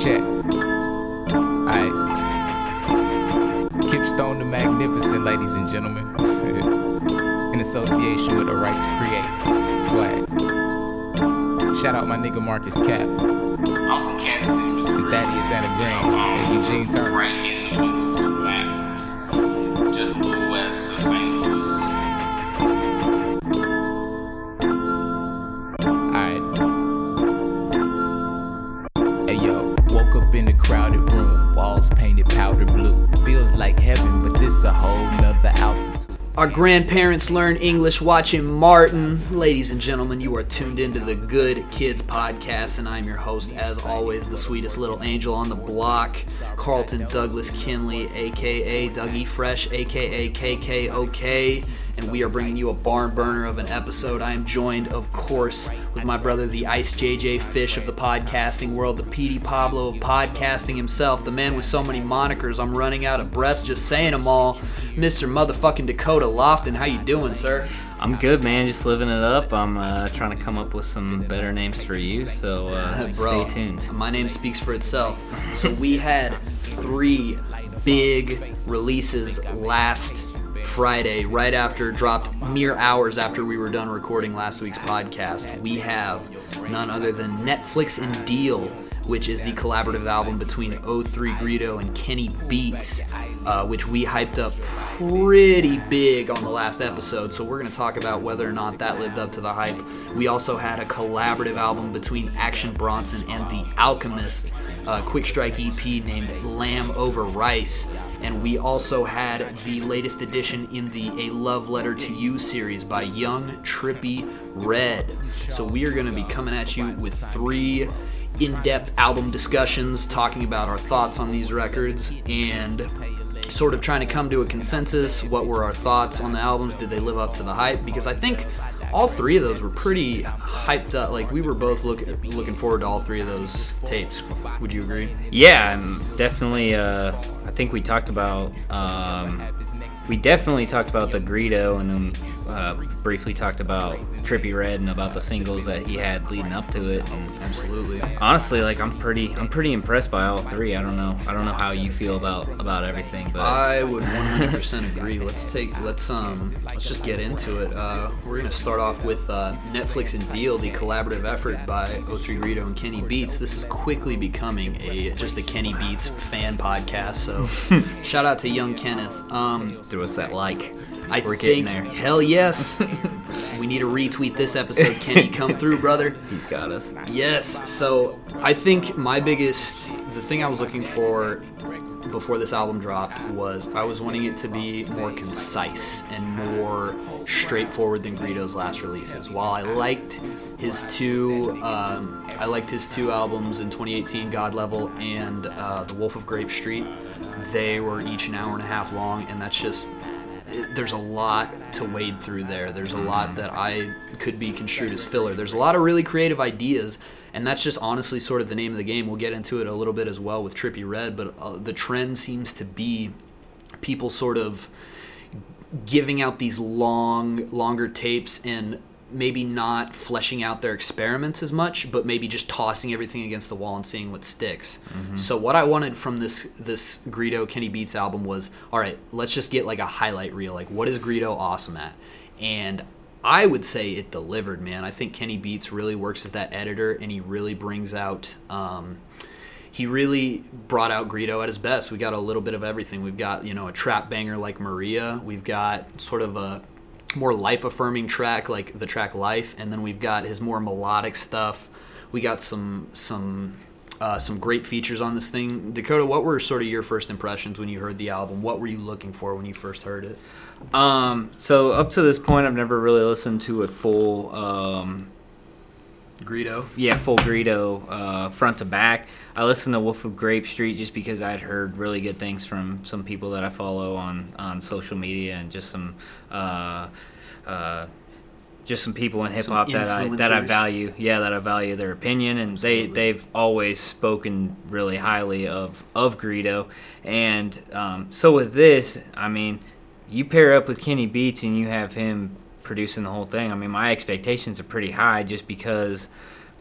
Check. Alright. Kip Stone the Magnificent, ladies and gentlemen. In association with the right to create. Swag. Shout out my nigga Marcus Cap. I'm from Kansas City, Missouri. And Thaddeus Anna Green. Um, and Eugene Turner. Right a whole nother altitude. Our grandparents learned English watching Martin. Ladies and gentlemen, you are tuned into the Good Kids Podcast, and I'm your host, as always, the sweetest little angel on the block, Carlton Douglas Kinley, aka Dougie Fresh, aka KKOK. And we are bringing you a barn burner of an episode. I am joined, of course, with my brother, the Ice JJ Fish of the podcasting world, the PD Pablo of podcasting himself, the man with so many monikers. I'm running out of breath just saying them all. Mr. Motherfucking Dakota Lofton, how you doing, sir? I'm good, man. Just living it up. I'm uh, trying to come up with some better names for you, so uh, Bro, stay tuned. My name speaks for itself. So we had three big releases last Friday, right after dropped mere hours after we were done recording last week's podcast. We have none other than Netflix and Deal, which is the collaborative album between 03 Greedo and Kenny Beats, uh, which we hyped up pretty big on the last episode. So we're going to talk about whether or not that lived up to the hype. We also had a collaborative album between Action Bronson and The Alchemist, a quick strike EP named Lamb Over Rice. And we also had the latest edition in the A Love Letter to You series by Young Trippie Redd. So we are going to be coming at you with three in-depth album discussions talking about our thoughts on these records and sort of trying to come to a consensus what were our thoughts on the albums did they live up to the hype because i think all three of those were pretty hyped up like we were both looking looking forward to all three of those tapes would you agree Yeah, I'm definitely. Uh, I think we talked about. Um, we definitely talked about the Greedo, and then uh, briefly talked about Trippie Redd and about the singles that he had leading up to it. And absolutely honestly, like I'm pretty, I'm pretty impressed by all three. I don't know, I don't know how you feel about about everything, but I would 100% agree. Let's take let's um let's just get into it. Uh, we're gonna start off with uh, Netflix and Deal, the collaborative effort by 03 Greedo and Kenny Beats. This is quickly becoming a just a Kenny Beats fan podcast. So shout out to young Kenneth. Um, throw us that like. I We're think getting there. hell yes. we need to retweet this episode. Can Kenny, come through, brother. He's got us. Yes. So I think my biggest, the thing I was looking for before this album dropped was I was wanting it to be more concise and more straightforward than Greedo's last releases. While I liked his two, um, I liked his two albums in 2018, God Level and uh, The Wolf of Grape Street. They were each an hour and a half long, and that's just there's a lot to wade through there. There's a lot that I could be construed as filler. There's a lot of really creative ideas, and that's just honestly sort of the name of the game. We'll get into it a little bit as well with Trippie Redd, but uh, the trend seems to be people sort of giving out these long, longer tapes and maybe not fleshing out their experiments as much, but maybe just tossing everything against the wall and seeing what sticks. So what I wanted from this this Greedo Kenny Beats album was, all right, let's just get like a highlight reel. Like, what is Greedo awesome at? And I would say it delivered, man. I think Kenny Beats really works as that editor, and he really brings out. Um, he really brought out Greedo at his best. We got a little bit of everything. We've got, you know, a trap banger like Maria. We've got sort of a more life affirming track like the track Life, and then we've got his more melodic stuff. We got some some uh, some great features on this thing. Dakota, what were sort of your first impressions when you heard the album? What were you looking for when you first heard it? Um, so up to this point, I've never really listened to a full, um, Greedo. yeah, full Greedo uh, front to back. I listened to Wolf of Grape Street just because I'd heard really good things from some people that I follow on on social media and just some. Uh, uh, just some people in hip hop that I that I value, yeah, that I value their opinion, and they they've always spoken really highly of of Greedo, and um, so with this, I mean, you pair up with Kenny Beats and you have him producing the whole thing. I mean, my expectations are pretty high just because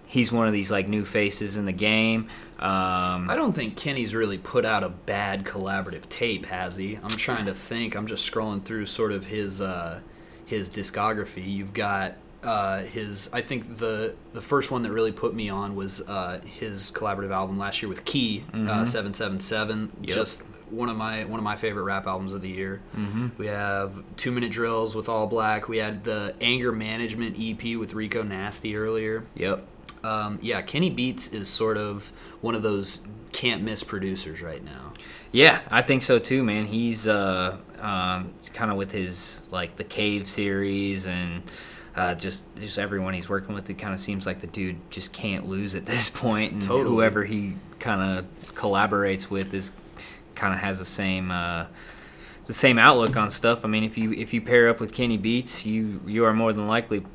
he's one of these like new faces in the game. Um, I don't think Kenny's really put out a bad collaborative tape, has he? I'm trying to think. I'm just scrolling through sort of his uh, his discography. You've got uh, his. I think the the first one that really put me on was uh, his collaborative album last year with Key uh, Seven Seven Seven. Just one of my one of my favorite rap albums of the year. Mm-hmm. We have Two Minute Drills with All Black. We had the Anger Management EP with Rico Nasty earlier. yep. Um, yeah, Kenny Beats is sort of one of those can't miss producers right now. Yeah, I think so too, man. He's uh, um, kind of with his like the Cave series and uh, just just everyone he's working with. It kind of seems like the dude just can't lose at this point, and Totally. whoever he kind of collaborates with is kind of has the same. Uh, the same outlook on stuff. I mean, if you if you pair up with Kenny Beats, you you are more than likely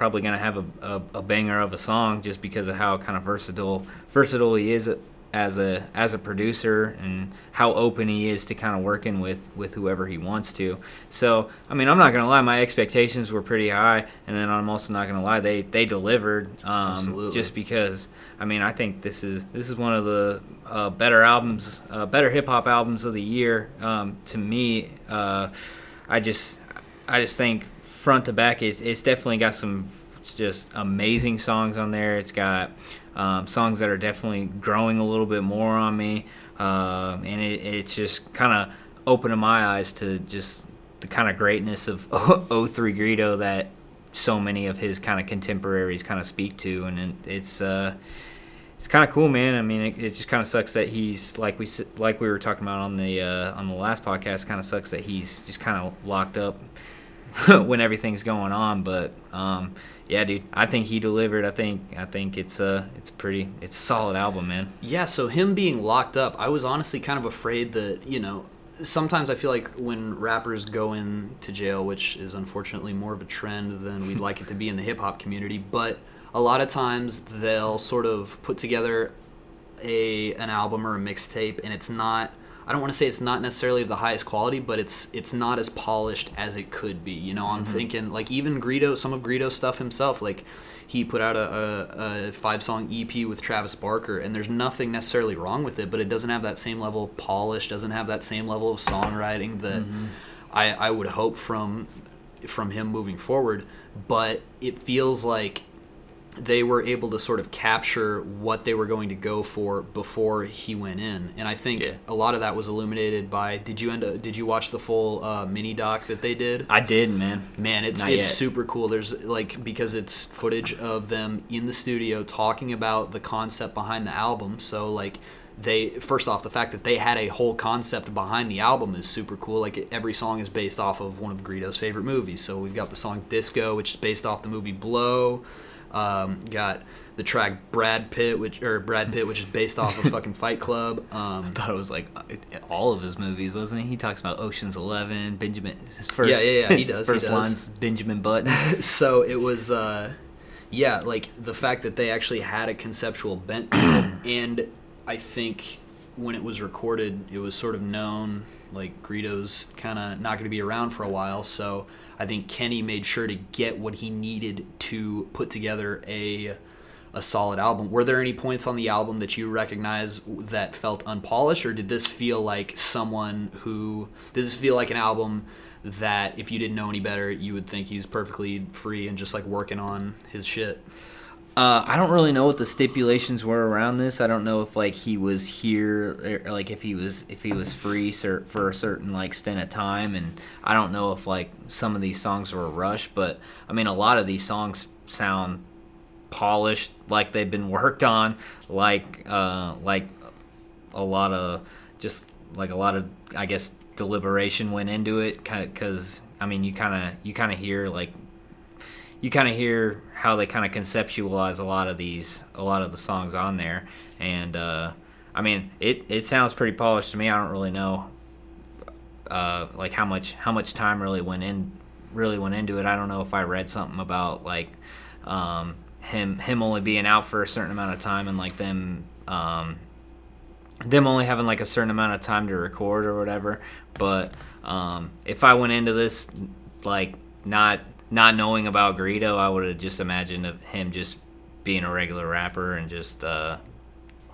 probably going to have a, a, a banger of a song just because of how kind of versatile versatile he is as a as a producer and how open he is to kind of working with with whoever he wants to. So I mean, I'm not gonna lie, my expectations were pretty high, and then I'm also not gonna lie, they they delivered. Um, Absolutely. Just because I mean, I think this is this is one of the uh, better albums, uh, better hip hop albums of the year um, to me. Uh, I just I just think front to back, it's, it's definitely got some just amazing songs on there. It's got um, songs that are definitely growing a little bit more on me, uh, and it, it's just kind of opening my eyes to just the kind of greatness of o- 03 Greedo that so many of his kind of contemporaries kind of speak to, and it, it's. Uh, it's kind of cool, man. I mean, it, it just kind of sucks that he's like we like we were talking about on the uh, on the last podcast. Kind of sucks that he's just kind of locked up when everything's going on. But um, yeah, dude, I think he delivered. I think I think it's uh it's pretty it's a solid album, man. Yeah, so him being locked up, I was honestly kind of afraid that, you know, sometimes I feel like when rappers go into jail, which is unfortunately more of a trend than we'd like it to be in the hip hop community, but a lot of times they'll sort of put together a an album or a mixtape and it's not I don't want to say it's not necessarily of the highest quality, but it's it's not as polished as it could be. You know, I'm mm-hmm. thinking like even Greedo, some of Greedo's stuff himself, like he put out a, a, a five song EP with Travis Barker, and there's nothing necessarily wrong with it, but it doesn't have that same level of polish, doesn't have that same level of songwriting that mm-hmm. I, I would hope from from him moving forward. But it feels like they were able to sort of capture what they were going to go for before he went in, and I think Yeah. a lot of that was illuminated by. Did you end up? Did you watch the full uh, mini doc that they did? I did, man. Man, it's Not it's yet. super cool. There's like because it's footage of them in the studio talking about the concept behind the album. So like they first off the fact that they had a whole concept behind the album is super cool. Like every song is based off of one of Greedo's favorite movies. So we've got the song Disco, which is based off the movie Blow. Um, got the track Brad Pitt, which or Brad Pitt, which is based off of fucking Fight Club. Um, I thought it was like all of his movies, wasn't he? He talks about Ocean's Eleven, Benjamin. His first, Yeah, yeah, yeah, he does, he First does. lines, Benjamin Button. so it was uh yeah like the fact that they actually had a conceptual bent to it and i think when it was recorded it was sort of known like Greedo's kind of not going to be around for a while so i think kenny made sure to get what he needed to put together a a solid album were there any points on the album that you recognize that felt unpolished or did this feel like someone who did this feel like an album that if you didn't know any better, you would think he was perfectly free and just like working on his shit. Uh, I don't really know what the stipulations were around this. I don't know if like he was here, or, like if he was if he was free cer- for a certain like stint of time, and I don't know if like some of these songs were rushed. But I mean, a lot of these songs sound polished, like they've been worked on, like uh, like a lot of just like a lot of I guess deliberation went into it, kind because I mean you kind of you kind of hear like you kind of hear how they kind of conceptualize a lot of these a lot of the songs on there. And uh, i mean it, it sounds pretty polished to me. I don't really know uh, like how much how much time really went in really went into it. I don't know if i read something about like um, him him only being out for a certain amount of time and like them um, them only having like a certain amount of time to record or whatever. But um, if I went into this like not not knowing about Greedo, I would have just imagined him just being a regular rapper and just uh,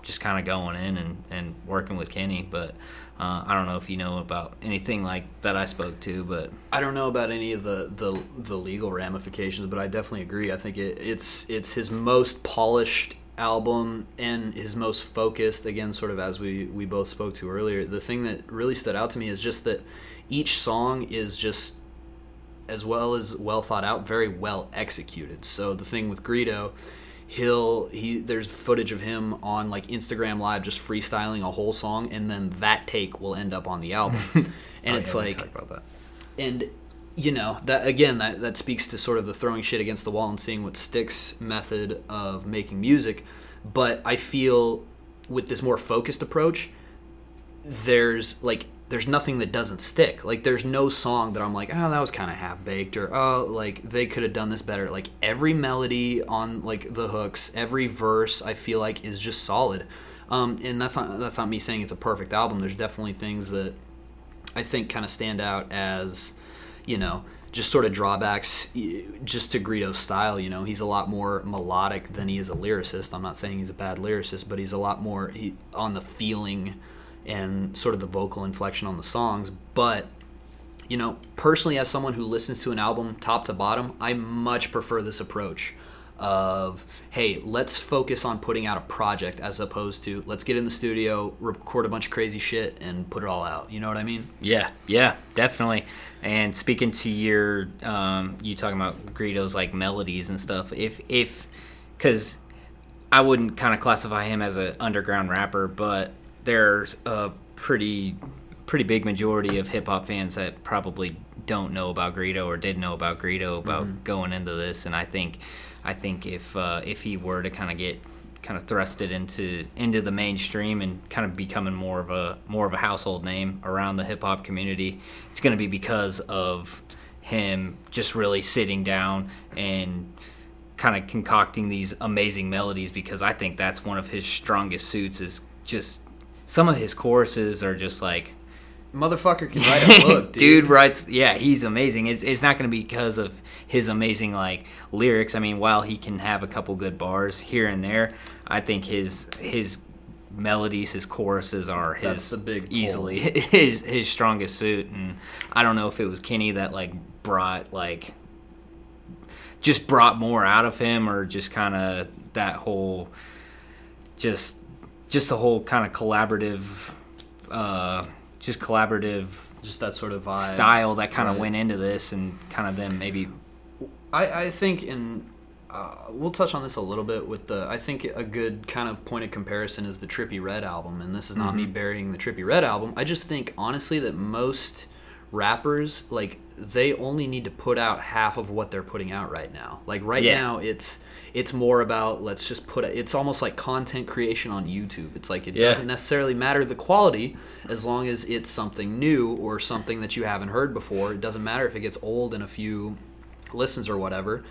just kind of going in and, and working with Kenny. But uh, I don't know if you know about anything like that I spoke to, but I don't know about any of the, the, the legal ramifications, but I definitely agree. I think it, it's it's his most polished album and his most focused. Again, sort of as we we both spoke to earlier. The thing that really stood out to me is just that each song is just as well as well thought out, very well executed. So the thing with Greedo, he'll he there's footage of him on like Instagram live just freestyling a whole song and then that take will end up on the album. Oh, and Oh, it's yeah, like about that. and you know that again that that speaks to sort of the throwing shit against the wall and seeing what sticks method of making music but i feel with this more focused approach there's like there's nothing that doesn't stick like there's no song that i'm like oh that was kind of half baked or oh like they could have done this better like every melody on like the hooks every verse i feel like is just solid um, and that's not that's not me saying it's a perfect album there's definitely things that I think kind of stand out as, you know, just sort of drawbacks just to Greedo's style. You know, he's a lot more melodic than he is a lyricist. I'm not saying he's a bad lyricist, but he's a lot more he, on the feeling and sort of the vocal inflection on the songs. But, you know, personally, as someone who listens to an album top to bottom, I much prefer this approach of hey let's focus on putting out a project as opposed to let's get in the studio record a bunch of crazy shit and put it all out you know what i mean Yeah, yeah, definitely. And speaking to your, um, you talking about Greedo's like melodies and stuff. If if, because I wouldn't kind of classify him as an underground rapper, but there's a pretty pretty big majority of hip hop fans that probably don't know about Greedo or did know about Greedo about going into this. And I think I think if uh, if he were to kind of get kind of thrusted into into the mainstream and kind of becoming more of a more of a household name around the hip hop community, it's going to be because of him just really sitting down and kind of concocting these amazing melodies because I think that's one of his strongest suits is just some of his choruses are just like motherfucker can write a book dude, writes yeah he's amazing. It's, it's not going to be because of his amazing like lyrics. I mean while he can have a couple good bars here and there i think his his melodies his choruses are his That's the big pull. easily his his strongest suit. And i don't know if it was kenny that like brought like just brought more out of him or just kind of that whole just just the whole kind of collaborative uh just collaborative just that sort of vibe style that kind of Right. went into this and kind of them maybe I, I think and uh, we'll touch on this a little bit with the I think a good kind of point of comparison is the Trippie Redd album and this is not me Mm-hmm. burying the Trippie Redd album I just think honestly that most rappers like they only need to put out half of what they're putting out right now like right Yeah. now it's it's more about let's just put it it's almost like content creation on YouTube it's like it Yeah. doesn't necessarily matter the quality as long as it's something new or something that you haven't heard before it doesn't matter if it gets old in a few listens or whatever.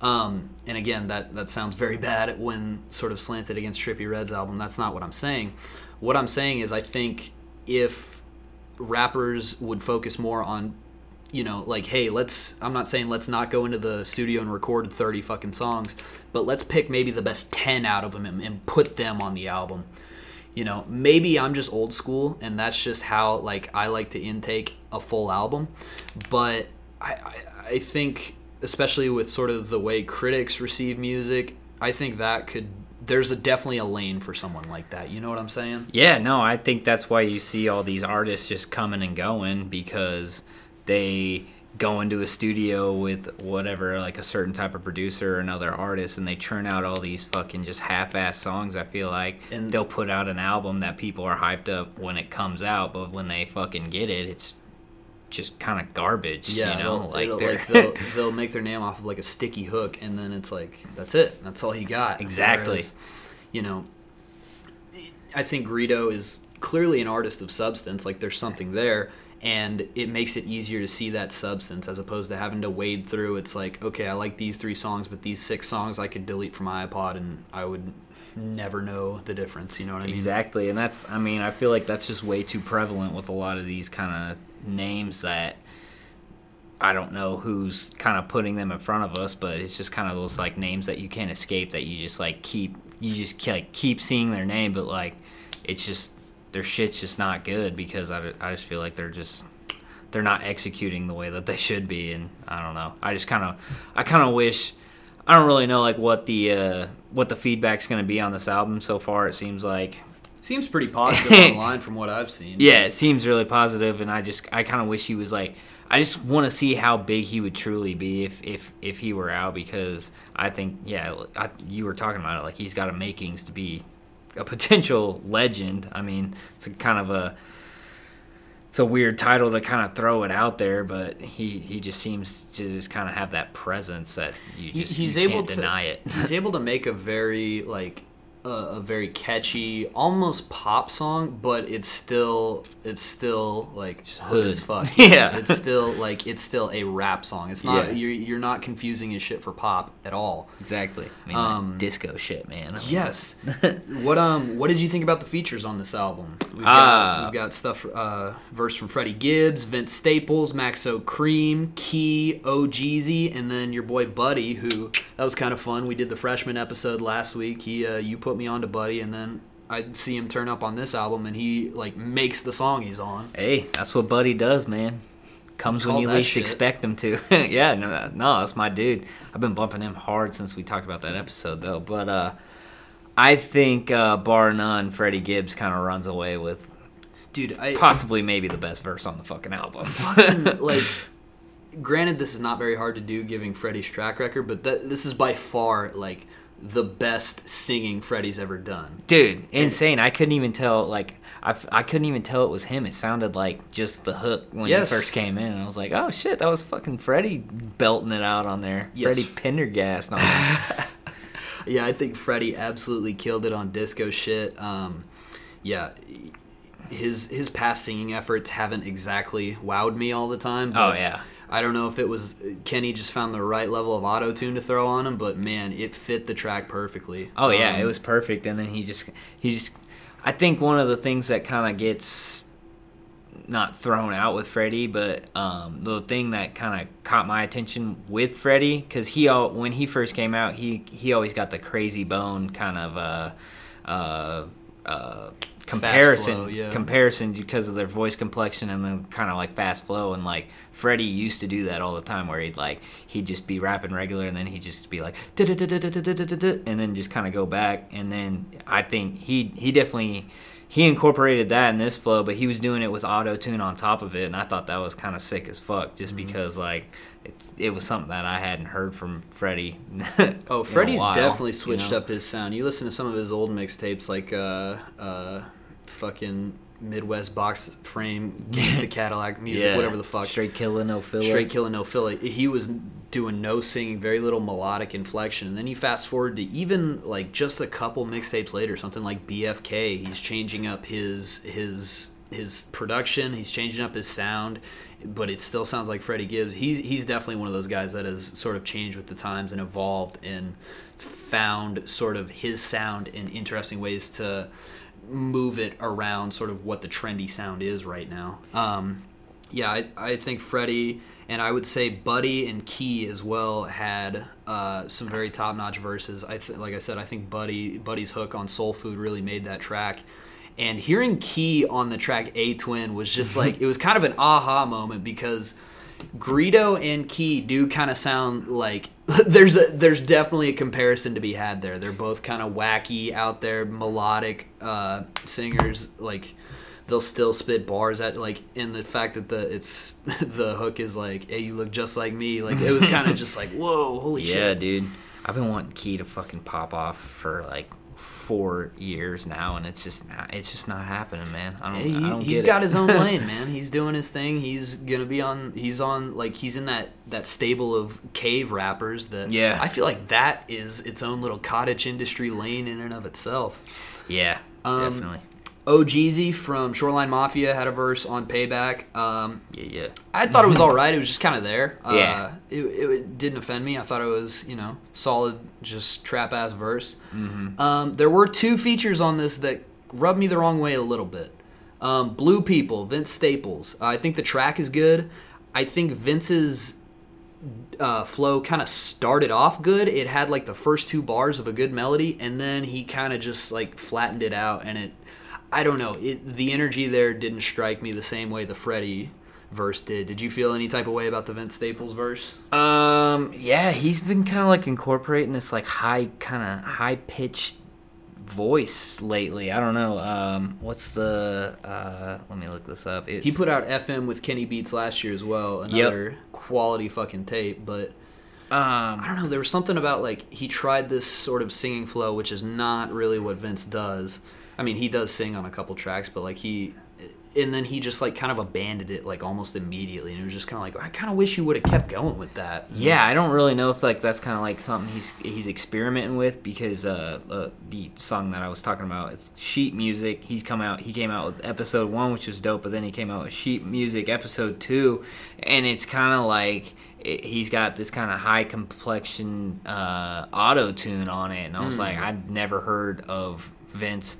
Um, and again, that that sounds very bad when sort of slanted against Trippie Redd's album. That's not what I'm saying. What I'm saying is, I think if rappers would focus more on, you know, like, hey, let's. I'm not saying let's not go into the studio and record 30 fucking songs, but let's pick maybe the best 10 out of them and, put them on the album you know maybe i'm just old school and that's just how like i like to intake a full album but i i, I think especially with sort of the way critics receive music i think that could there's a definitely a lane for someone like that you know what i'm saying yeah no i think that's why you see all these artists just coming and going because they go into a studio with whatever like a certain type of producer or another artist and they churn out all these fucking just half-ass songs i feel like. And- they'll put out an album that people are hyped up when it comes out but when they fucking get it it's just kind of garbage yeah you know? they'll, like like they'll, they'll make their name off of like a sticky hook and then it's like that's it. That's all he got. Exactly. Whereas, you know i think Greedo is clearly an artist of substance. Like there's something there and it makes it easier to see that substance as opposed to having to wade through. It's like okay i like these three songs but these six songs i could delete from my ipod and i would never know the difference you know what i mean? Exactly, and that's I mean I feel like that's just way too prevalent with a lot of these kind of names that I don't know who's kind of putting them in front of us, but it's just kind of those like names that you can't escape that you just like keep you just like keep seeing their name, but like it's just their shit's just not good because I, I just feel like they're just they're not executing the way that they should be, and I don't know. I just kind of I kind of wish I don't really know like what the uh, what the feedback's gonna be on this album so far. It seems like Seems pretty positive online from what I've seen. yeah, it seems really positive, and I just I kind of wish he was like. I just want to see how big he would truly be if if if he were out because I think yeah, I, you were talking about it like he's got a makings to be a potential legend. I mean, it's a kind of a it's a weird title to kind of throw it out there, but he he just seems to just kind of have that presence that you He- just he's you able can't to deny it. he's able to make a very like a, a very catchy, almost pop song, but it's still it's still like hood hood. as fuck. Yeah. it's, it's still like it's still a rap song. It's not Yeah. you're you're not confusing his shit for pop at all. exactly. I mean, Um, that disco shit, man. Yes. what um what did you think about the features on this album? We've got, Ah. we've got stuff uh verse from Freddie Gibbs, Vince Staples, Maxo Kream, Key, OhGeesy, and then your boy Buddy, who that was kind of fun. We did the freshman episode last week. He uh, you put me on to Buddy and then I see him turn up on this album and he like makes the song he's on. Hey, that's what Buddy does, man. Comes when you least shit. expect him to. yeah, no, no, that's my dude. I've been bumping him hard since we talked about that episode, though. But uh, I think, uh, bar none, Freddie Gibbs kind of runs away with Dude, I possibly maybe the best verse on the fucking album. fucking like granted this is not very hard to do giving Freddie's track record, but that this is by far like the best singing Freddie's ever done. Dude, insane. I couldn't even tell, like, I, I couldn't even tell it was him. It sounded like just the hook when Yes. he first came in. I was like, oh shit, that was fucking Freddie belting it out on there. Yes. Freddie Pendergrass on. Yeah, I think Freddie absolutely killed it on disco shit. Um, yeah, his his past singing efforts haven't exactly wowed me all the time. Oh, yeah. I don't know if it was Kenny just found the right level of auto tune to throw on him, but man, it fit the track perfectly. Oh yeah, Um, it was perfect. And then he just he just I think one of the things that kind of gets not thrown out with Freddie, but um, the thing that kind of caught my attention with Freddie because he al- when he first came out, he he always got the Krayzie Bone kind of uh, uh, uh, comparison flow, yeah. comparison because of their voice complexion and then kind of like fast flow and like Freddie used to do that all the time where he'd like he'd just be rapping regular and then he'd just be like and then just kind of go back and then I think he he definitely he incorporated that in this flow but he was doing it with auto tune on top of it and I thought that was kind of sick as fuck just Mm-hmm. because like it, it was something that I hadn't heard from Freddie Oh, Freddie's while, definitely you switched know? up his sound. You listen to some of his old mixtapes, like uh, uh, fucking Midwest box frame, Gangsta Cadillac music, Yeah. whatever the fuck. straight killer no filler Straight killing no filler. He was doing no singing, very little melodic inflection. And then you fast forward to even like just a couple mixtapes later, something like BFK. He's changing up his his his production. He's changing up his sound, but it still sounds like Freddie Gibbs. He's he's definitely one of those guys that has sort of changed with the times and evolved and found sort of his sound in interesting ways to move it around sort of what the trendy sound is right now. Um, yeah, I, I think Freddie and I would say Buddy and Key as well had uh, some very top notch verses. I th- like I said, I think Buddy Buddy's hook on Soul Food really made that track. And hearing Key on the track A Twin was just like it was kind of an aha moment because Greedo and Key do kind of sound like there's a there's definitely a comparison to be had there. They're both kind of wacky out there, melodic uh, singers. Like they'll still spit bars at like, and the fact that the it's the hook is like, "Hey, you look just like me." Like it was kind of just like, "Whoa, holy Yeah, shit!" Yeah, dude. I've been wanting Key to fucking pop off for like four years now, and it's just not, it's just not happening, man. I don't. He, I don't he's got it. his own lane, man. He's doing his thing. He's gonna be on. He's on like he's in that that stable of cave rappers that. Yeah. I feel like that is its own little cottage industry lane in and of itself. Yeah, Um, definitely. OhGeesy from Shoreline Mafia had a verse on Payback. Um, Yeah, yeah. I thought it was all right. It was just kind of there. Uh, Yeah. it, it didn't offend me. I thought it was, you know, solid, just trap ass verse. Mm-hmm. Um, there were two features on this that rubbed me the wrong way a little bit. Um, Blue People, Vince Staples. I think the track is good. I think Vince's uh, flow kind of started off good. It had like the first two bars of a good melody, and then he kind of just like flattened it out. And it, I don't know, it the energy there didn't strike me the same way the Freddie verse did. Did you feel any type of way about the Vince Staples verse? Um, yeah, he's been kind of like incorporating this like high, kind of high pitched voice lately. I don't know. Um, what's the? Uh, let me look this up. It's, He put out FM with Kenny Beats last year as well, another quality fucking tape. But Um, I don't know, there was something about like he tried this sort of singing flow, which is not really what Vince does. I mean, he does sing on a couple tracks, but like he, and then he just like kind of abandoned it like almost immediately, and it was just kind of like I kind of wish you would have kept going with that. Yeah, I don't really know if like that's kind of like something he's he's experimenting with because uh, uh the song that I was talking about it's sheet music. He's come out he came out with episode 1 which was dope, but then he came out with sheet music episode 2 and it's kind of like he's got this kind of high complexion uh auto tune on it and I was like I'd never heard of Vince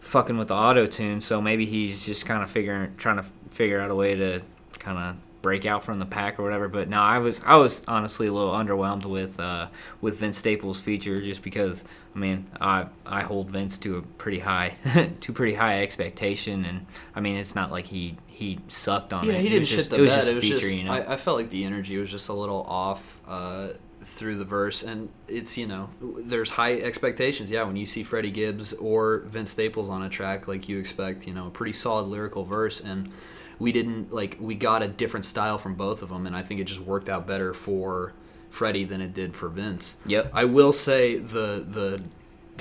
fucking with the auto tune, so maybe he's just kind of figuring, trying to figure out a way to kind of break out from the pack or whatever. But no, I was, I was honestly a little underwhelmed with, uh, with Vince Staples' feature, just because, I mean, I, I hold Vince to a pretty high, to pretty high expectation, and I mean, it's not like he, he sucked on Yeah, it. he It didn't was shit just- the it was bed. just It was feature, just you know. I, I felt like the energy was just a little off uh, through the verse, and it's you know there's high expectations. Yeah, when you see Freddie Gibbs or Vince Staples on a track, like you expect, you know, a pretty solid lyrical verse, and we didn't like we got a different style from both of them, and I think it just worked out better for Freddie than it did for Vince. Yep. I will say the the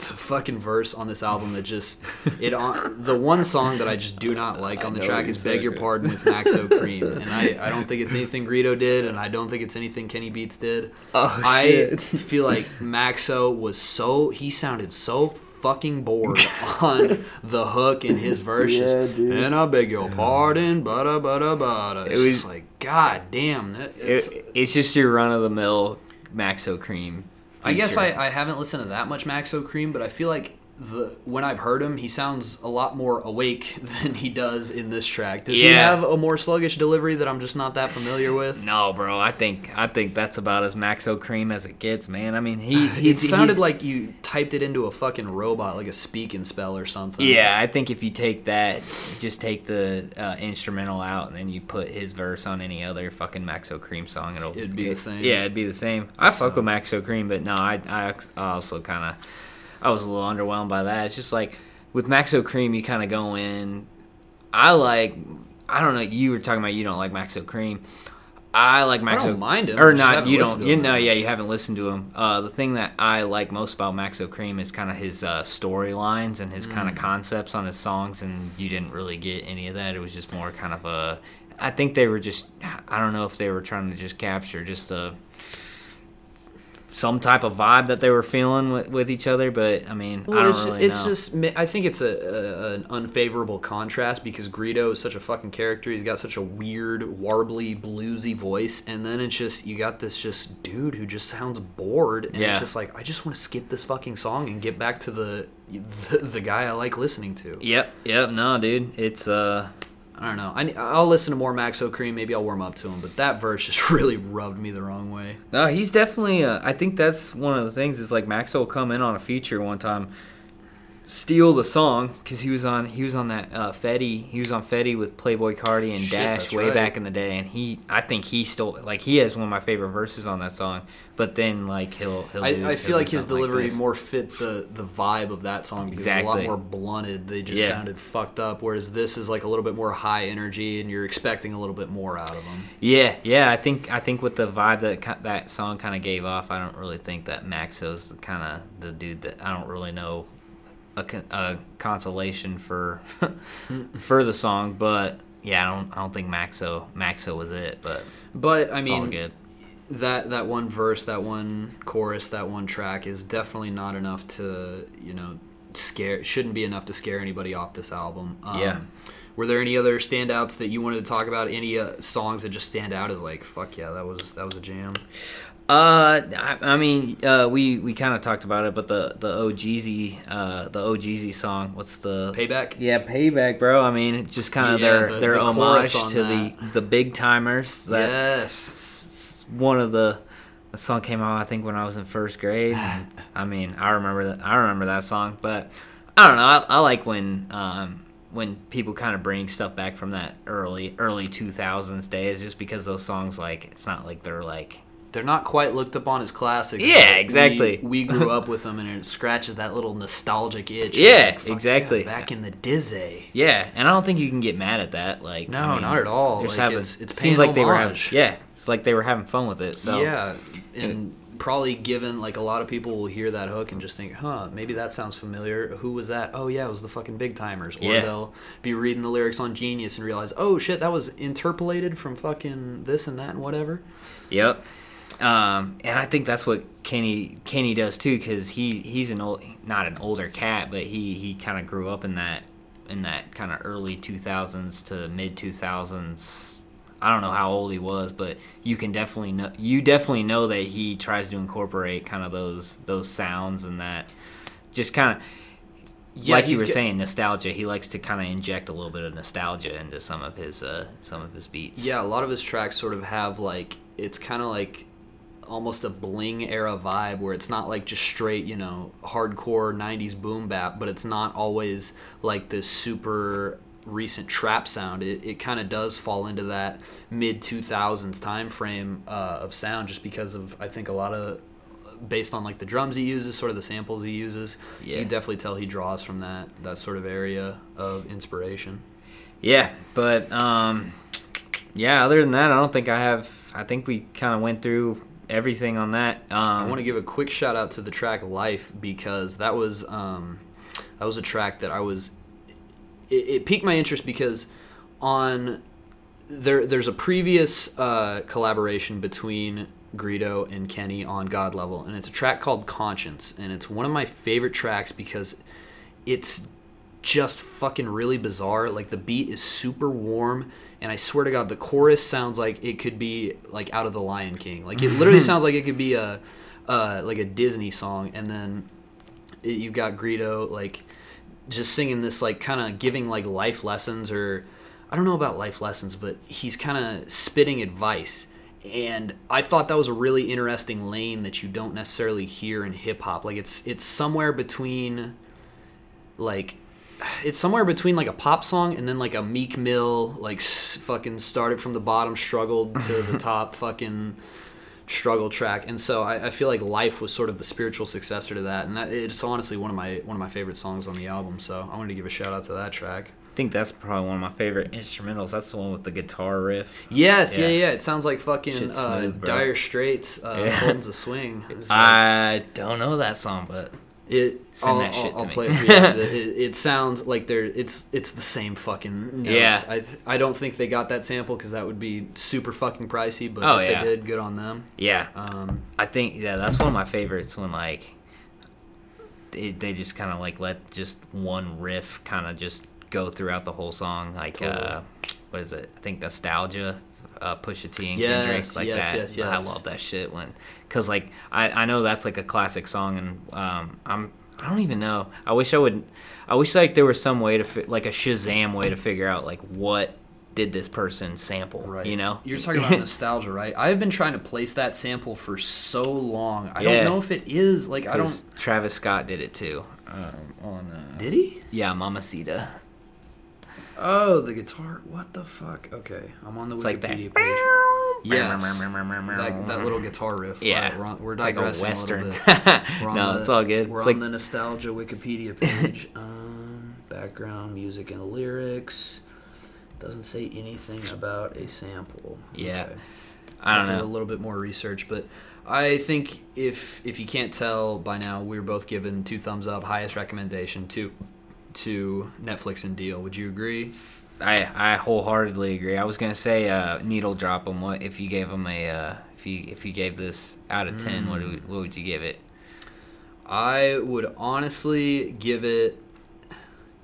the fucking verse on this album that just it on the one song that I just do not like on the track is "Beg Your Pardon" with Maxo Kream, and I, I don't think it's anything Greedo did, and I don't think it's anything Kenny Beats did. Oh, I shit. feel like Maxo was so he sounded so fucking bored on the hook in his verses, and I beg your pardon, bada bada bada. It's It was- just like God damn. that- It's, It, it's just your run of the mill Maxo Kream. I guess. I, I haven't listened to that much Maxo Kream, but I feel like the when I've heard him, he sounds a lot more awake than he does in this track. Does he have a more sluggish delivery that I'm just not that familiar with? No, bro. I think I think that's about as Maxo Kream as it gets, man. I mean, he It sounded like you typed it into a fucking robot, like a speak and spell or something. Yeah, I think if you take that, just take the uh, instrumental out, and then you put his verse on any other fucking Maxo Kream song, it'll It'd be the same. Yeah, it'd be the same. I fuck with Maxo Kream, but no, I I also kind of I was a little underwhelmed by that. It's just like with Maxo Kream, you kind of go in. I like. I don't know. You were talking about you don't like Maxo Kream. I like Maxo. don't mind him, or not. You don't. You know, yeah, you haven't listened to him. Uh, the thing that I like most about Maxo Cream is kind of his uh, storylines and his Mm. kind of concepts on his songs, and you didn't really get any of that. It was just more kind of a. I think they were just. I don't know if they were trying to just capture just a some type of vibe that they were feeling with, with each other, but I mean, I Well, don't it's, really it's know. just I think it's a, a an unfavorable contrast because Greedo is such a fucking character. He's got such a weird, warbly, bluesy voice, and then it's just you got this just dude who just sounds bored, and Yeah. it's just like I just want to skip this fucking song and get back to the the, the guy I like listening to. Yep, yep, no, dude, it's uh, I don't know. I, I'll listen to more Maxo Kream. Maybe I'll warm up to him, but that verse just really rubbed me the wrong way. No, he's definitely. Uh, I think that's one of the things. Is like Max will come in on a feature one time, steal the song because he was on. He was on that uh, Fetty. He was on Fetty with Playboy Cardi and Shit, Dash way right. back in the day, and he. I think he stole. Like he has one of my favorite verses on that song. But then like he'll. he'll do- I, I he'll feel like his delivery this. more fit the, the vibe of that song because it's a lot more blunted. They just Yeah. sounded fucked up, whereas this is like a little bit more high energy, and you're expecting a little bit more out of them. Yeah, yeah. I think I think with the vibe that that song kind of gave off, I don't really think that Maxo's kind of the dude that I don't really know a, a consolation for for the song, but yeah, I don't I don't think Maxo Maxo was it, but But I mean, that that one verse, that one chorus, that one track is definitely not enough to you know scare. Shouldn't be enough to scare anybody off this album. Um, Yeah. Were there any other standouts that you wanted to talk about? Any uh, songs that just stand out as like fuck yeah, that was that was a jam. Uh, I, I mean, uh, we we kind of talked about it, but the the OhGeesy, uh, the OhGeesy song. What's the Payback. Yeah, payback, bro. I mean, it's just kind of Yeah, their the- their the homage to the the Big Tymers. That yes. one of the the song came out I think when I was in first grade. I mean, I remember that I remember that song, but I don't know. I, I like when um, when people kind of bring stuff back from that early early 2000s days, just because those songs like it's not like they're like They're not quite looked upon as classics. Yeah, but we- exactly. We, grew up with them, and it scratches that little nostalgic itch. Yeah, Like, exactly. yeah, back in the Dizzy. yeah, and I don't think you can get mad at that. Like No, I mean, not at all. Like, having, it's- it's seems like they were having yeah, it's like they were having fun with it. So Yeah, and probably given like a lot of people will hear that hook and just think, huh, maybe that sounds familiar. Who was that? Oh yeah, it was the fucking Big Tymers. Or Yeah. they'll be reading the lyrics on Genius and realize, oh shit, that was interpolated from fucking this and that and whatever. Yep. Um, and I think that's what Kenny Kenny does too, because he he's an old not an older cat, but he he kind of grew up in that in that kind of early two thousands to mid two thousands. I don't know how old he was, but you can definitely know you definitely know that he tries to incorporate kind of those those sounds and that just kind of Yeah, like you were get- saying nostalgia. He likes to kind of inject a little bit of nostalgia into some of his uh, some of his beats. Yeah, a lot of his tracks sort of have like it's kind of like almost a bling era vibe where it's not like just straight, you know, hardcore 90s boom bap, but it's not always like this super recent trap sound. It, it kind of does fall into that mid 2000s time frame uh, of sound just because of I think a lot of based on like the drums he uses, sort of the samples he uses. You Yeah. can definitely tell he draws from that that sort of area of inspiration. Yeah, but um, yeah. Other than that, I don't think I have. I think we kind of went through everything on that. Um, I want to give a quick shout out to the track "Life" because that was um, that was a track that I was. It, it piqued my interest because on there there's a previous uh, collaboration between Greedo and Kenny on God Level, and it's a track called "Conscience," and it's one of my favorite tracks because it's just fucking really bizarre. Like the beat is super warm, and I swear to God, the chorus sounds like it could be like out of the Lion King. Like it literally sounds like it could be a uh, like a Disney song, and then it, you've got Greedo like just singing this like kind of giving like life lessons or I don't know about life lessons, but he's kind of spitting advice. And I thought that was a really interesting lane that you don't necessarily hear in hip hop. Like it's it's somewhere between like it's somewhere between like a pop song and then like a Meek Mill like s- fucking started from the bottom, struggled to the top, fucking struggle track. And so I, I feel like Life was sort of the spiritual successor to that, and that, it's honestly one of my one of my favorite songs on the album. So I wanted to give a shout out to that track. I think that's probably one of my favorite instrumentals. That's the one with the guitar riff. Yes, yeah, Yeah. yeah. It sounds like fucking Shit's uh. Dire Straits, uh, Yeah. Sultans of Swing. Like- I don't know that song, but It. Send I'll, that shit I'll, to I'll play it for you. after it, it sounds like they're. It's it's the same fucking notes. Yeah. I th- I don't think they got that sample because that would be super fucking pricey. But Oh, if yeah. they did, good on them. yeah, Um, I think yeah, that's one of my favorites when like they, they just kind of like let just one riff kind of just go throughout the whole song. Like Totally. uh, what is it? I think Nosetalgia. Uh, Pusha T and Yes, Kendrick like yes, that. yes, I love that shit when, cause like I, I know that's like a classic song and um I'm I don't even know. I wish I would. I wish like there was some way to fi- like a Shazam way to figure out like what did this person sample. right. You know. You're talking about Nosetalgia, right? I've been trying to place that sample for so long. I Yeah. don't know if it is like I don't. Travis Scott did it too. Um, on uh, Did he? yeah, Mamacita. Oh, the guitar. What the fuck? Okay, I'm on the It's like that. Wikipedia page. Yes. That, that little guitar riff. Yeah. Right, we're, on, we're It's like a digressing western. bit. No, the- it's all good. We're It's on like the Nosetalgia Wikipedia page. um, background music and lyrics. Doesn't say anything about a sample. Yeah. Okay. I don't have to do a little bit more research, but I think if if you can't tell by now, we were both given two thumbs up, highest recommendation to to Netflix and Deal. Would you agree? I I wholeheartedly agree. I was gonna say uh, needle drop them. What if you gave them a uh, if you if you gave this out of ten? What Mm. would what would you give it? I would honestly give it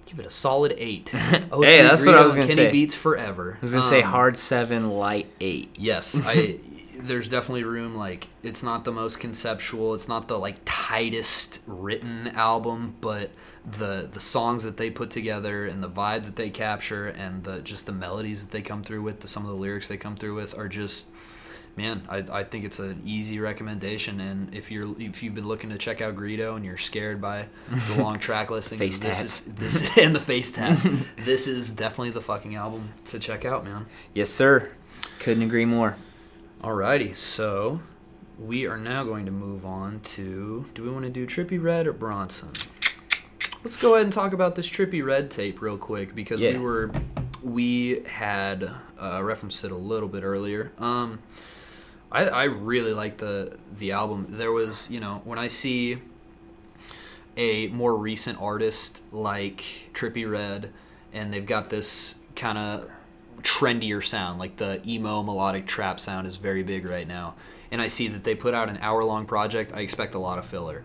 give it a solid eight. Oh, Hey, that's what I was gonna Kenny say. Kenny beats forever. I was gonna say Um, hard seven, light eight. Yes, I. there's definitely room. Like, it's not the most conceptual. It's not the like tightest written album, but the the songs that they put together and the vibe that they capture and the just the melodies that they come through with, the, some of the lyrics they come through with are just. Man, I, I think it's an easy recommendation, and if you're if you've been looking to check out Greedo and you're scared by the long track listing, Face this tats. is this and the face tats, this is definitely the fucking album to check out, man. Yes, sir. Couldn't agree more. Alrighty, so we are now going to move on to do we want to do Trippie Redd or Bronson? Let's go ahead and talk about this Trippie Redd tape real quick because we were we had uh, referenced it a little bit earlier. Um, I, I really like the the album. There was you know when I see a more recent artist like Trippie Redd, and they've got this kind of trendier sound, like the emo melodic trap sound is very big right now. And I see that they put out an hour long project. I expect a lot of filler.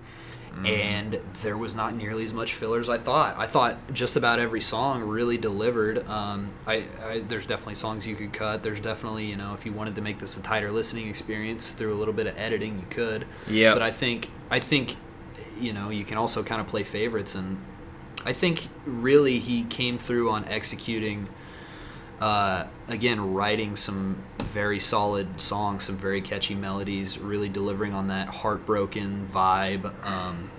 And there was not nearly as much filler as I thought. I thought just about every song really delivered. Um, I, I there's definitely songs you could cut. There's definitely you know if you wanted to make this a tighter listening experience through a little bit of editing, you could. Yeah. But I think I think you know you can also kind of play favorites and I think really he came through on executing uh, again writing some very solid songs some very catchy melodies really delivering on that heartbroken vibe um,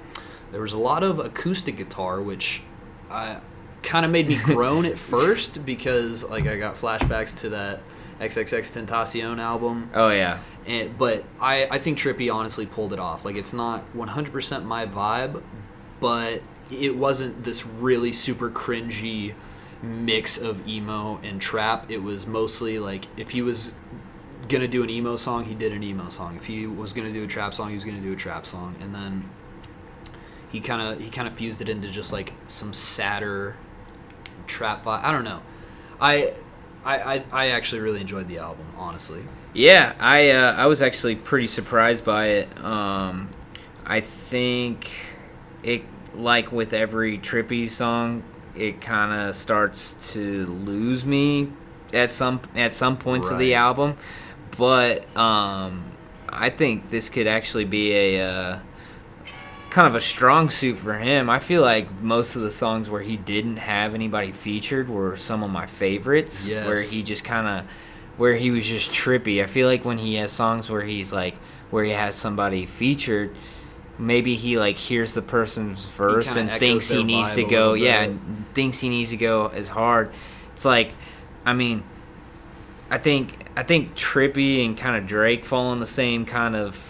there was a lot of acoustic guitar which I kind of made me groan at first because like I got flashbacks to that XXXTentacion album Oh yeah. and, but I, I think Trippie honestly pulled it off. Like it's not 100% my vibe, but it wasn't this really super cringy mix of emo and trap. It was mostly like if he was gonna do an emo song, he did an emo song. If he was gonna do a trap song, he was gonna do a trap song, and then he kind of he kind of fused it into just like some sadder trap vibe. I don't know. I I, I, I actually really enjoyed the album, honestly. Yeah, I uh, I was actually pretty surprised by it. Um, I think it like with every Trippie song, it kind of starts to lose me at some at some points of the album, but um, I think this could actually be a uh, kind of a strong suit for him. I feel like most of the songs where he didn't have anybody featured were some of my favorites. Yes. Where he just kind of, where he was just Trippie. I feel like when he has songs where he's like, where he has somebody featured, maybe he like hears the person's verse and thinks he needs to go, yeah, and thinks he needs to go as hard. It's like, I mean, I think I think Trippie and kind of Drake fall in the same kind of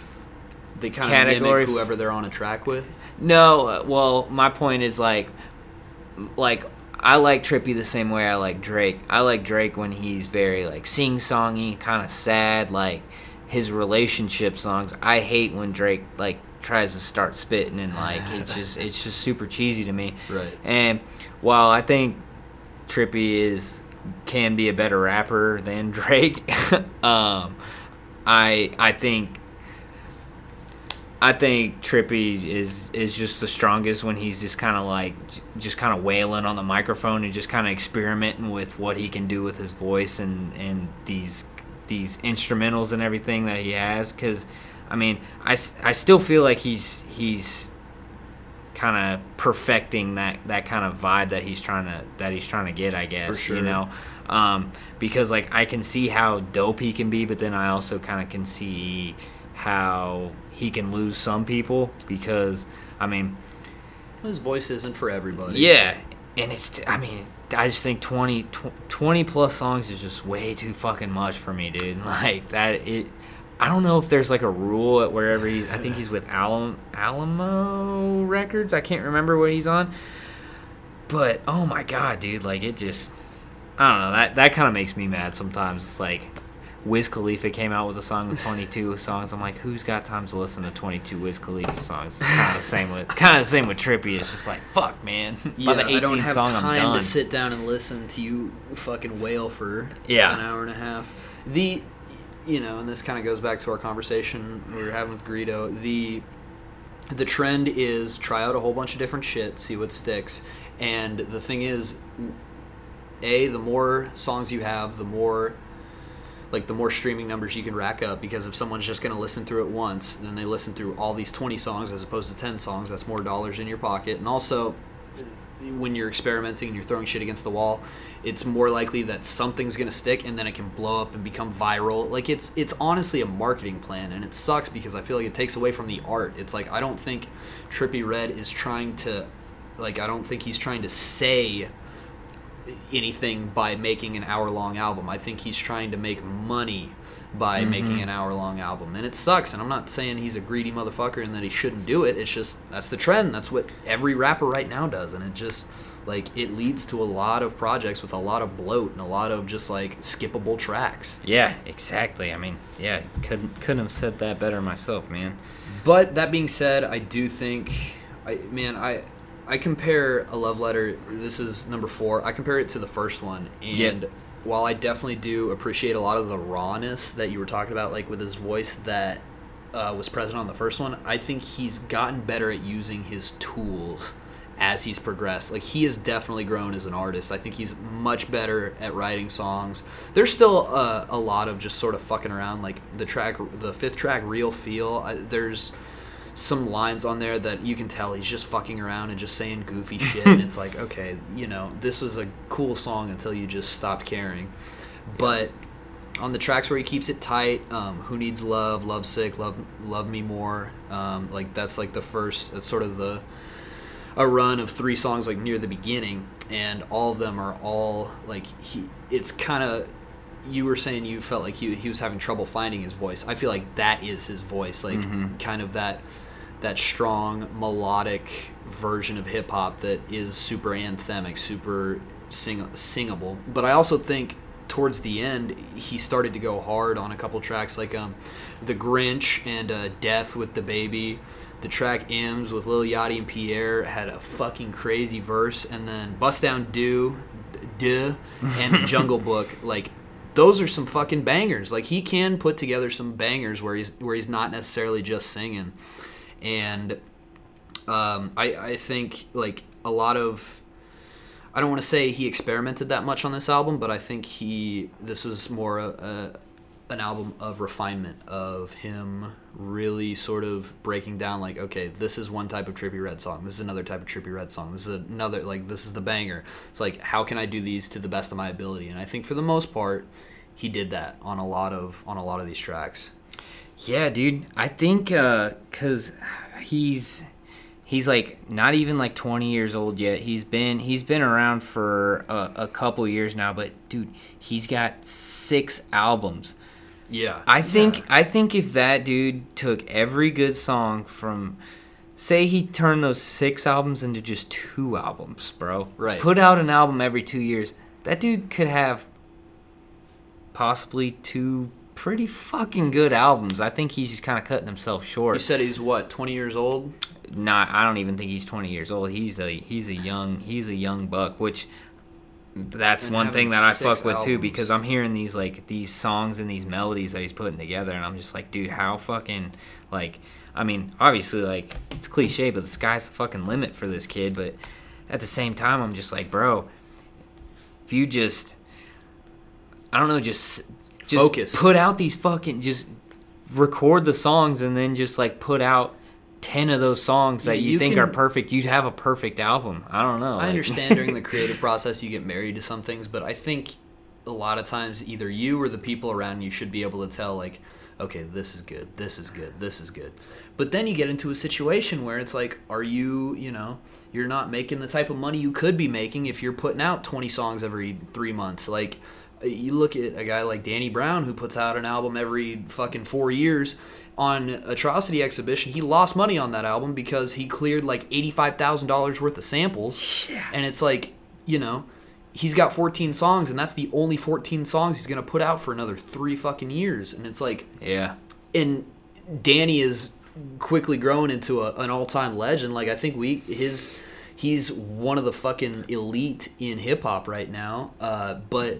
They kind of Category mimic whoever they're on a track with. no, uh, well, my point is like, like I like Trippie the same way I like Drake. I like Drake when he's very like sing songy, kind of sad, like his relationship songs. I hate when Drake like tries to start spitting and like it's just it's just super cheesy to me. Right. And while I think Trippie is can be a better rapper than Drake, um, I I think I think Trippie is is just the strongest when he's just kind of like just kind of wailing on the microphone and just kind of experimenting with what he can do with his voice and and these these instrumentals and everything that he has cuz I mean I, I still feel like he's he's kind of perfecting that that kind of vibe that he's trying to that he's trying to get I guess sure. you know um, because like I can see how dope he can be but then I also kind of can see how he can lose some people because I mean His voice isn't for everybody. yeah and it's I mean I just think 20, 20 plus songs is just way too fucking much for me dude like that it I don't know if there's like a rule at wherever he's I think he's with Alamo, Alamo Records I can't remember what he's on but oh my god dude like it just I don't know that that kind of makes me mad sometimes it's like Wiz Khalifa came out with a song with 22 songs. I'm like, who's got time to listen to 22 Wiz Khalifa songs? It's kind of the same with kind of same with Trippie. It's just like, fuck, man. Yeah, By the I don't 18th have song, I'm time to sit down and listen to you fucking wail for Yeah. an hour and a half. The, you know, and this kind of goes back to our conversation we were having with Greedo. The, the trend is try out a whole bunch of different shit, see what sticks, and the thing is, a the more songs you have, the more like the more streaming numbers you can rack up because if someone's just going to listen through it once then they listen through all these 20 songs as opposed to 10 songs that's more dollars in your pocket and also when you're experimenting and you're throwing shit against the wall it's more likely that something's to stick and then it can blow up and become viral like it's it's honestly a marketing plan and it sucks because i feel like it takes away from the art it's like i don't think Trippie Redd is trying to like i don't think he's trying to say anything by making an hour long album. I think he's trying to make money by mm-hmm. making an hour long album. And it sucks. And I'm not saying he's a greedy motherfucker and that he shouldn't do it. It's just that's the trend. That's what every rapper right now does. And it just like it leads to a lot of projects with a lot of bloat and a lot of just like skippable tracks. Yeah, exactly. I mean, yeah, couldn't couldn't have said that better myself, man. But that being said, I do think, I man, I I compare a love letter. This is number four. I compare it to the first one, and Yeah. While I definitely do appreciate a lot of the rawness that you were talking about, like with his voice that uh, was present on the first one, I think he's gotten better at using his tools as he's progressed. Like he has definitely grown as an artist. I think he's much better at writing songs. There's still uh, a lot of just sort of fucking around. Like the track, the fifth track, "Real Feel." I, there's some lines on there that you can tell he's just fucking around and just saying goofy shit and it's like okay you know this was a cool song until you just stopped caring. But on the tracks where he keeps it tight um, who needs love love sick love love me more um, like that's like the first that's sort of the a run of three songs like near the beginning and all of them are all like he it's kind of you were saying you felt like he, he was having trouble finding his voice. I feel like that is his voice like kind of that that strong melodic version of hip hop that is super anthemic super sing- singable. But i also think towards the end he started to go hard on a couple tracks like um the grinch and uh, death with DaBaby. The track M's with Lil Yachty and Pierre had a fucking crazy verse, and then Bust Down Do, Duh, and Jungle Book, like those are some fucking bangers. Like he can put together some bangers where he's where he's not necessarily just singing, and um, I I think like a lot of I don't want to say he experimented that much on this album, but I think he this was more a, a an album of refinement of him really sort of breaking down like okay this is one type of Trippie Redd song this is another type of Trippie Redd song this is another like this is the banger it's like how can i do these to the best of my ability and i think for the most part he did that on a lot of on a lot of these tracks Yeah, dude. I think uh cuz he's he's like not even like 20 years old yet. He's been he's been around for a, a couple years now, but dude, he's got six albums. Yeah I think I think if that dude took every good song from say he turned those six albums into just two albums, bro. Right. Put out an album every 2 years. That dude could have possibly two pretty fucking good albums. I think he's just kind of cutting himself short. you said he's what 20 years old Not I don't even think he's 20 years old. He's a he's a young he's a young buck, which that's And one thing that I six fuck with too because I'm hearing these like these songs and these melodies that he's putting together and I'm just like, dude, how fucking like I mean, obviously like it's cliche, but the sky's the fucking limit for this kid, but at the same time I'm just like, bro, if you just I don't know, just just Focus. put out these fucking just record the songs and then just like put out 10 of those songs that you, you think can- are perfect you'd have a perfect album i don't know I like- understand during the creative process you get married to some things, but I think a lot of times either you or the people around you should be able to tell like, okay, this is good, this is good, this is good. But then you get into a situation where it's like, are you, you know, you're not making the type of money you could be making if you're putting out 20 songs every 3 months. Like you look at a guy like Danny Brown who puts out an album every fucking 4 years on Atrocity Exhibition, he lost money on that album because he cleared like $85,000 worth of samples. And it's like, you know, he's got 14 songs and that's the only 14 songs he's going to put out for another 3 fucking years. And it's like yeah and Danny is quickly growing into a, an all-time legend. Like I think we his he's one of the fucking elite in hip hop right now. Uh, but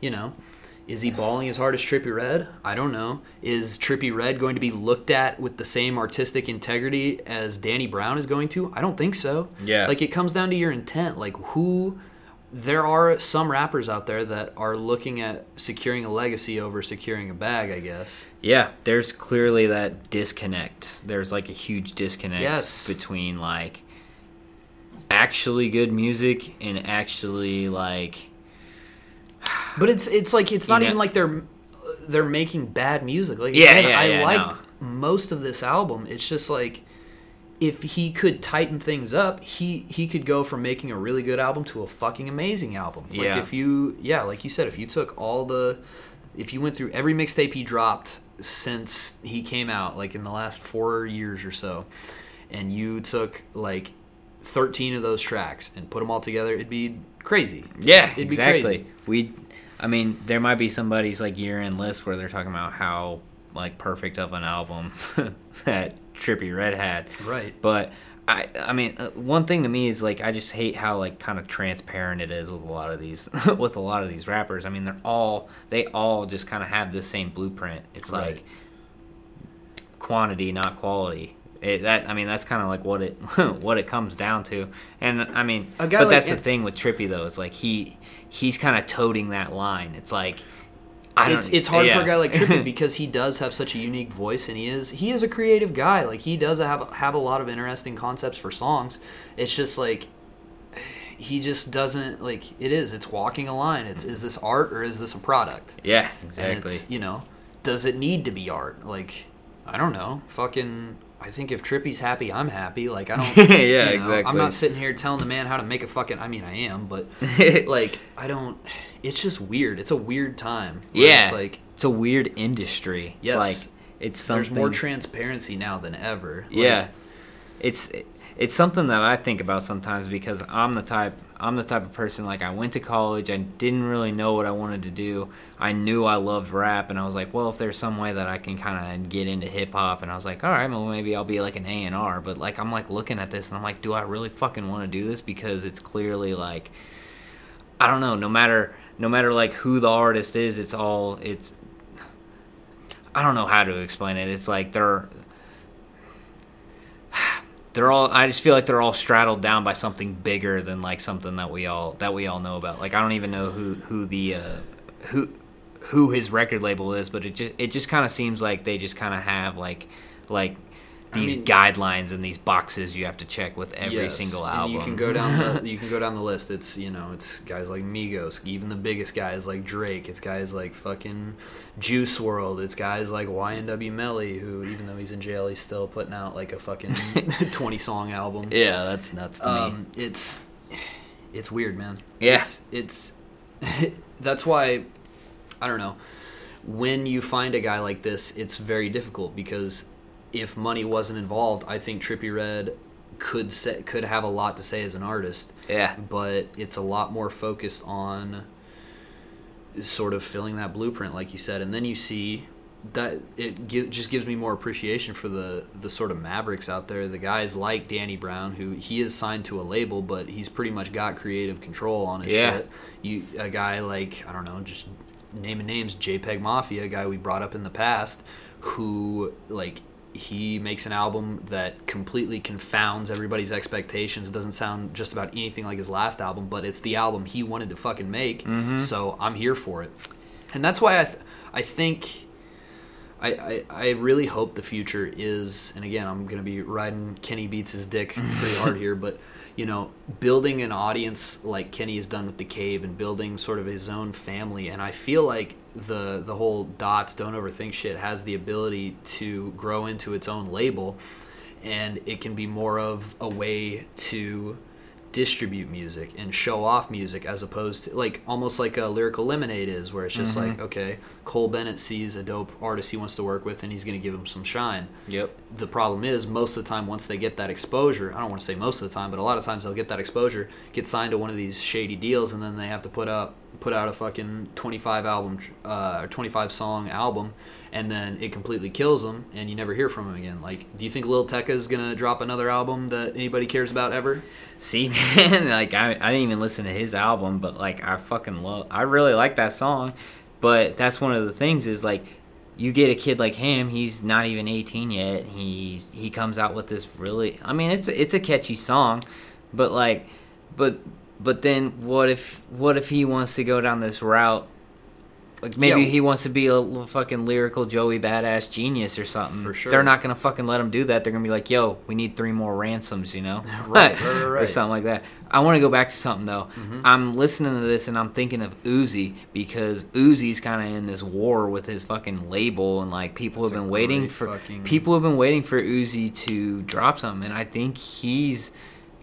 you know, is he balling as hard as Trippie Redd? I don't know. Is Trippie Redd going to be looked at with the same artistic integrity as Danny Brown is going to? I don't think so. Yeah. Like it comes down to your intent. Like who there are some rappers out there that are looking at securing a legacy over securing a bag, I guess. Yeah, there's clearly that disconnect. There's like a huge disconnect Yes. between like actually good music and actually like But it's it's like it's not You know- even like they're they're making bad music. Like Yeah, again, yeah, I yeah, liked no. most of this album. It's just like if he could tighten things up, he he could go from making a really good album to a fucking amazing album. Like Yeah. if you yeah, like you said, if you took all the if you went through every mixtape he dropped since he came out, like in the last four years or so, and you took like thirteen of those tracks and put them all together, it'd be crazy. Yeah, it'd exactly. We, I mean, there might be somebody's like year-end list where they're talking about how like perfect of an album that Trippie Redd had. Right. But I, I mean, uh, one thing to me is like I just hate how like kind of transparent it is with a lot of these with a lot of these rappers. I mean, they're all they all just kind of have the same blueprint. It's Right. like quantity, not quality. It, that I mean, that's kind of like what it what it comes down to. And I mean, but like that's the thing with Trippie though. It's like he he's kind of toting that line. It's like I don't, it's it's hard for a guy like Trippie because he does have such a unique voice and he is he is a creative guy. Like he does have have a lot of interesting concepts for songs. It's just like he just doesn't like it is. It's walking a line. It's is this art or is this a product? yeah, And exactly. it's you know, does it need to be art? Like I don't know. Fucking I think if Trippie's happy, I'm happy. Like I don't. Yeah, you know, I'm not sitting here telling the man how to make a fucking. I mean, I am, but like I don't. It's just weird. It's a weird time. yeah, It's like it's a weird industry. Yes. it's like it's something. there's more transparency now than ever. Like, Yeah, it's it's something that I think about sometimes because I'm the type I'm the type of person like I went to college. I didn't really know what I wanted to do. I knew I loved rap, and I was like, well, if there's some way that I can kind of get into hip hop, and I was like, all right, well, maybe I'll be like an A and R. But like I'm like looking at this, and I'm like, do I really fucking want to do this? Because it's clearly like I don't know. No matter no matter like who the artist is, it's all it's. I don't know how to explain it. It's like they're they're all I just feel like they're all straddled down by something bigger than like something that we all that we all know about. Like I don't even know who who the uh, who who his record label is, but it just it just kind of seems like they just kind of have like like these mean- guidelines and these boxes you have to check with every Yes, single and album. you can go down the you can go down the list. It's you know it's guys like Migos, even the biggest guys like Drake. It's guys like fucking Juice WRLD. It's guys like YNW Melly, who even though he's in jail, he's still putting out like a fucking twenty song album. yeah, that's nuts to me. Um, it's it's weird, man. Yeah. it's, it's that's why I don't know. When you find a guy like this, it's very difficult because if money wasn't involved, I think Trippie Redd could say, could have a lot to say as an artist. Yeah. but it's a lot more focused on sort of filling that blueprint, like you said, and then you see that it gi- just gives me more appreciation for the the sort of mavericks out there. The guys like Danny Brown, who he is signed to a label, but he's pretty much got creative control on his Yeah. shit. You a guy like I don't know, just naming names, JPEG Mafia, a guy we brought up in the past, who like he makes an album that completely confounds everybody's expectations. It doesn't sound just about anything like his last album, but it's the album he wanted to fucking make. Mm-hmm. So I'm here for it, and that's why I th- I think. I, I, I really hope the future is, and again, I'm going to be riding Kenny Beats' dick pretty hard here, but, you know, building an audience like Kenny has done with The Cave and building sort of his own family. And I feel like the, the whole Dots, Don't Overthink shit has the ability to grow into its own label, and it can be more of a way to distribute music and show off music as opposed to like almost like a lyrical lemonade is where it's just mm-hmm. like okay cole bennett sees a dope artist he wants to work with and he's going to give him some shine Yep. the problem is most of the time once they get that exposure i don't want to say most of the time but a lot of times they'll get that exposure get signed to one of these shady deals and then they have to put up put out a fucking 25 album uh, or 25 song album and then it completely kills them and you never hear from them again like do you think lil tecca is to drop another album that anybody cares about ever See, man, like I, I didn't even listen to his album, but like I fucking love, I really like that song. But that's one of the things is like, you get a kid like him, he's not even 18 yet. He's he comes out with this really, I mean, it's it's a catchy song, but like, but but then what if what if he wants to go down this route? Like maybe Yeah. he wants to be a fucking lyrical Joey badass genius or something. For sure. They're not gonna fucking let him do that. They're gonna be like, "Yo, we need three more ransoms," you know, Right, right, right, or something like that. I want to go back to something though. Mm-hmm. I'm listening to this and I'm thinking of Uzi because Uzi's kind of in this war with his fucking label and like people That's have been waiting for fucking- people have been waiting for Uzi to drop something, and I think he's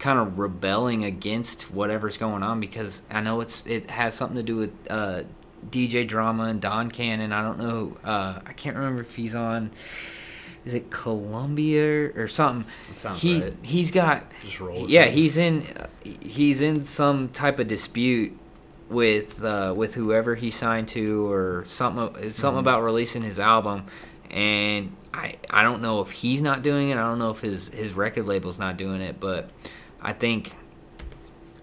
kind of rebelling against whatever's going on because I know it's it has something to do with uh, DJ Drama and Don Cannon. I don't know. Uh, I can't remember if he's on. Is it Columbia or something? That sounds he right. he's got. Yeah, he's in. He's in some type of dispute with uh, with whoever he signed to or something something Mm-hmm. about releasing his album and I I don't know if he's not doing it I don't know if his his record label's not doing it but I think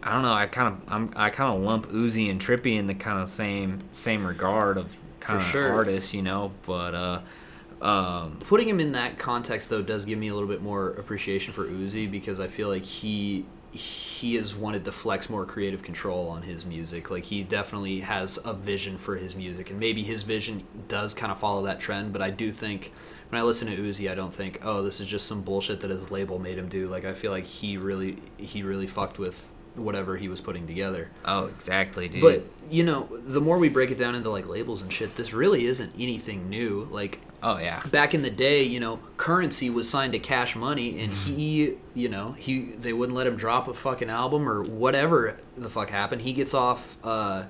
I don't know I kind of I'm I kind of lump Uzi and Trippie in the kind of same same regard of kind of sure. artists you know but uh um putting him in that context though does give me a little bit more appreciation for Uzi because I feel like he he has wanted to flex more creative control on his music. Like he definitely has a vision for his music, and maybe his vision does kind of follow that trend. But I do think when I listen to Uzi, I don't think, oh, this is just some bullshit that his label made him do. Like I feel like he really he really fucked with whatever he was putting together. oh exactly dude But you know, the more we break it down into like labels and shit, this really isn't anything new. Like oh yeah back in the day, you know, Curren$y was signed to Cash Money, and he, you know, he they wouldn't let him drop a fucking album or whatever the fuck happened. He gets off, uh,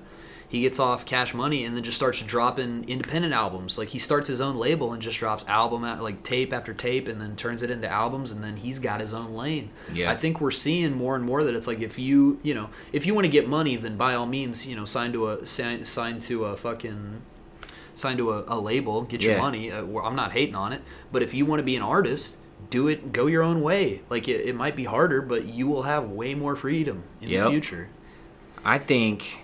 he gets off Cash Money, and then just starts dropping independent albums. Like he starts his own label and just drops album at, like tape after tape, and then turns it into albums, and then he's got his own lane. Yeah. I think we're seeing more and more that it's like if you, you know, if you want to get money, then by all means, you know, sign to a sign, sign to a fucking sign to a, a label, get your Yeah. money. Uh, I'm not hating on it, but if you want to be an artist, do it. Go your own way. Like it, it might be harder, but you will have way more freedom in the future. I think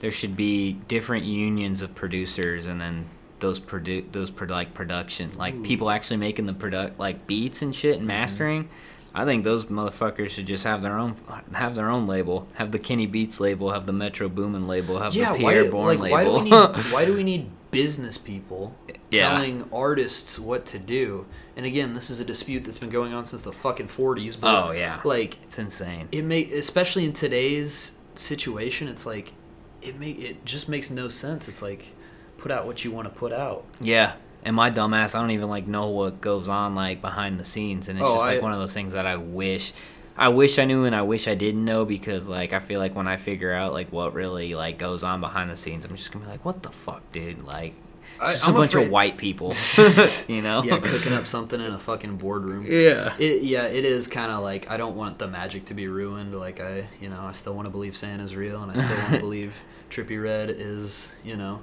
there should be different unions of producers, and then those produ- those pro- like production, like people actually making the product like beats and shit Mm-hmm. and mastering. I think those motherfuckers should just have their own have their own label, have the Kenny Beats label, have the Metro Boomin label, have Yeah, the why, Pi'erre Bourne like, why do label. we need why do we need business people Yeah. telling artists what to do? And again, this is a dispute that's been going on since the fucking 40s. But oh yeah, like it's insane. it may especially in today's situation, it's like it make it just makes no sense. It's like put out what you want to put out. Yeah. And my dumbass, I don't even like know what goes on like behind the scenes, and it's Oh, just like I- one of those things that I wish, I wish I knew, and I wish I didn't know because like I feel like when I figure out like what really like goes on behind the scenes, I'm just gonna be like, what the fuck, dude? Like, I- just I'm a bunch afraid- of white people, you know? yeah, cooking up something in a fucking boardroom. Yeah. It, yeah, it is kind of like I don't want the magic to be ruined. Like I, you know, I still want to believe Santa's real, and I still want to believe Trippie Redd is, you know,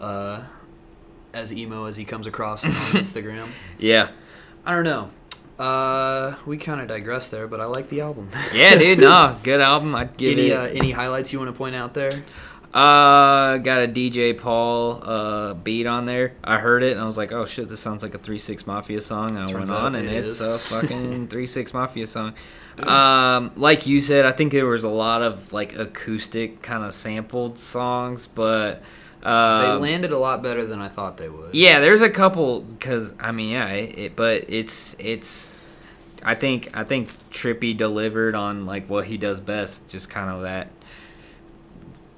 uh, as emo as he comes across on Instagram. Yeah. I don't know. Uh, we kind of digress there, but I like the album. Yeah, dude. No, good album. I'd give any it. uh, any highlights you want to point out there? Uh, got a DJ Paul uh beat on there. I heard it and I was like, oh shit, this sounds like a Three Six Mafia song. I Turns went on and it it's a fucking Three Six Mafia song. Um, like you said, I think there was a lot of like acoustic kind of sampled songs, but They uh, landed a lot better than I thought they would. yeah, there's a couple because I mean, yeah, it, it, but it's it's. I think I think Trippie delivered on like what he does best, just kind of that,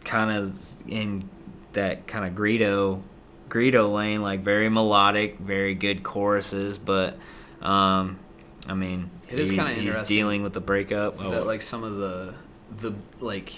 kind of in that kind of Greedo, Greedo lane, like very melodic, very good choruses, but um, I mean, It is he- kinda he's interesting dealing with the breakup. Oh, that like some of the the like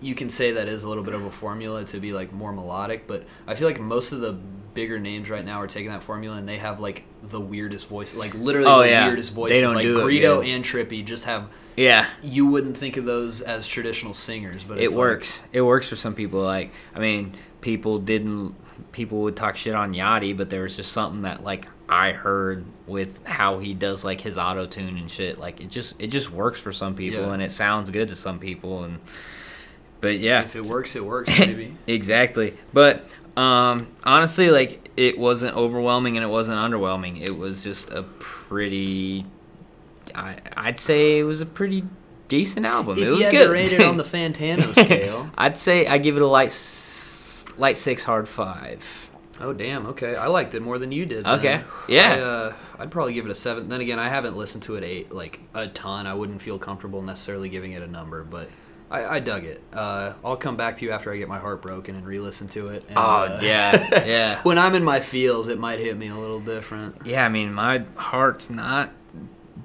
you can say that is a little bit of a formula to be like more melodic but i feel like most of the bigger names right now are taking that formula and they have like the weirdest voice like literally Oh, the yeah. weirdest They voices don't like do it Greedo and Trippie just have yeah, you wouldn't think of those as traditional singers but it it's like- works. it works for some people. Like, I mean, people didn't. People would talk shit on Yachty, but there was just something that like I heard with how he does like his auto tune and shit. Like, it just it just works for some people, Yeah. and it sounds good to some people. And but yeah, if it works it works maybe exactly. But um, honestly, like it wasn't overwhelming and it wasn't underwhelming. It was just a pretty. I I'd say it was a pretty decent album. If it was you had good. to rate it on the Fantano scale, I'd say I give it a light, light six, hard five. oh damn, okay, I liked it more than you did. then. Okay, yeah. I, uh, I'd probably give it a seven. Then again, I haven't listened to it a like a ton. I wouldn't feel comfortable necessarily giving it a number, but. I, I dug it. Uh, I'll come back to you after I get my heart broken and re-listen to it. And, Oh uh, yeah, yeah, when I'm in my feels, it might hit me a little different. yeah. I mean, my heart's not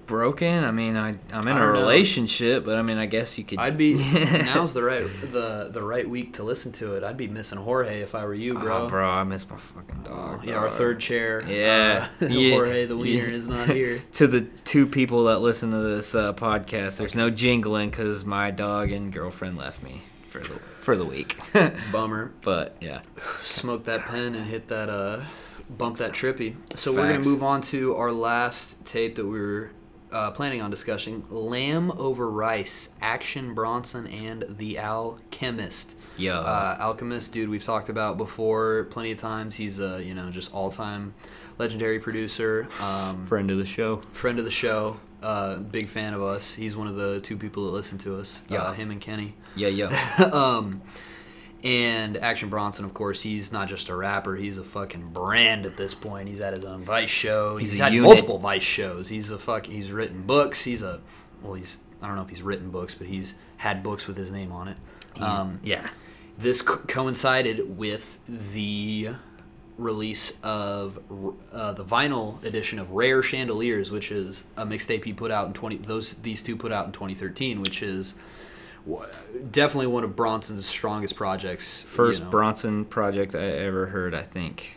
broken. I mean, I I'm in a don't know. relationship, but I mean, I guess you could. I'd be now's the right the the right week to listen to it. I'd be missing Jorge if I were you, bro. Oh, bro, I miss my fucking dog. Yeah, our third chair. Yeah. uh, Yeah. Jorge the wiener Yeah. is not here. to the two people that listen to this uh, podcast, there's no jingling because my dog and girlfriend left me for the for the week. Bummer. but yeah, Smoke that pen and hit that uh, bump that Trippie. So we're gonna move on to our last tape that we were uh, planning on discussing: Lamb over Rice, Action Bronson and the Alchemist. yo, Uh, Alchemist, dude, we've talked about before plenty of times. He's a you know just all time legendary producer. Um, friend of the show. friend of the show, uh, big fan of us. He's one of the two people that listen to us. Yeah. Uh, him and Kenny. Yeah, yeah. um, and Action Bronson, of course, he's not just a rapper. He's a fucking brand at this point. He's at his own Vice show. He's, He's had unit. multiple Vice shows. He's a fuck. He's written books. He's a well. He's I don't know if he's written books, but he's had books with his name on it. Um, yeah, this co- coincided with the release of uh, the vinyl edition of Rare Chandeliers, which is a mixtape he put out in twenty. Those these two put out in 2013, which is definitely one of Bronson's strongest projects. you first know. Bronson project I ever heard. I think.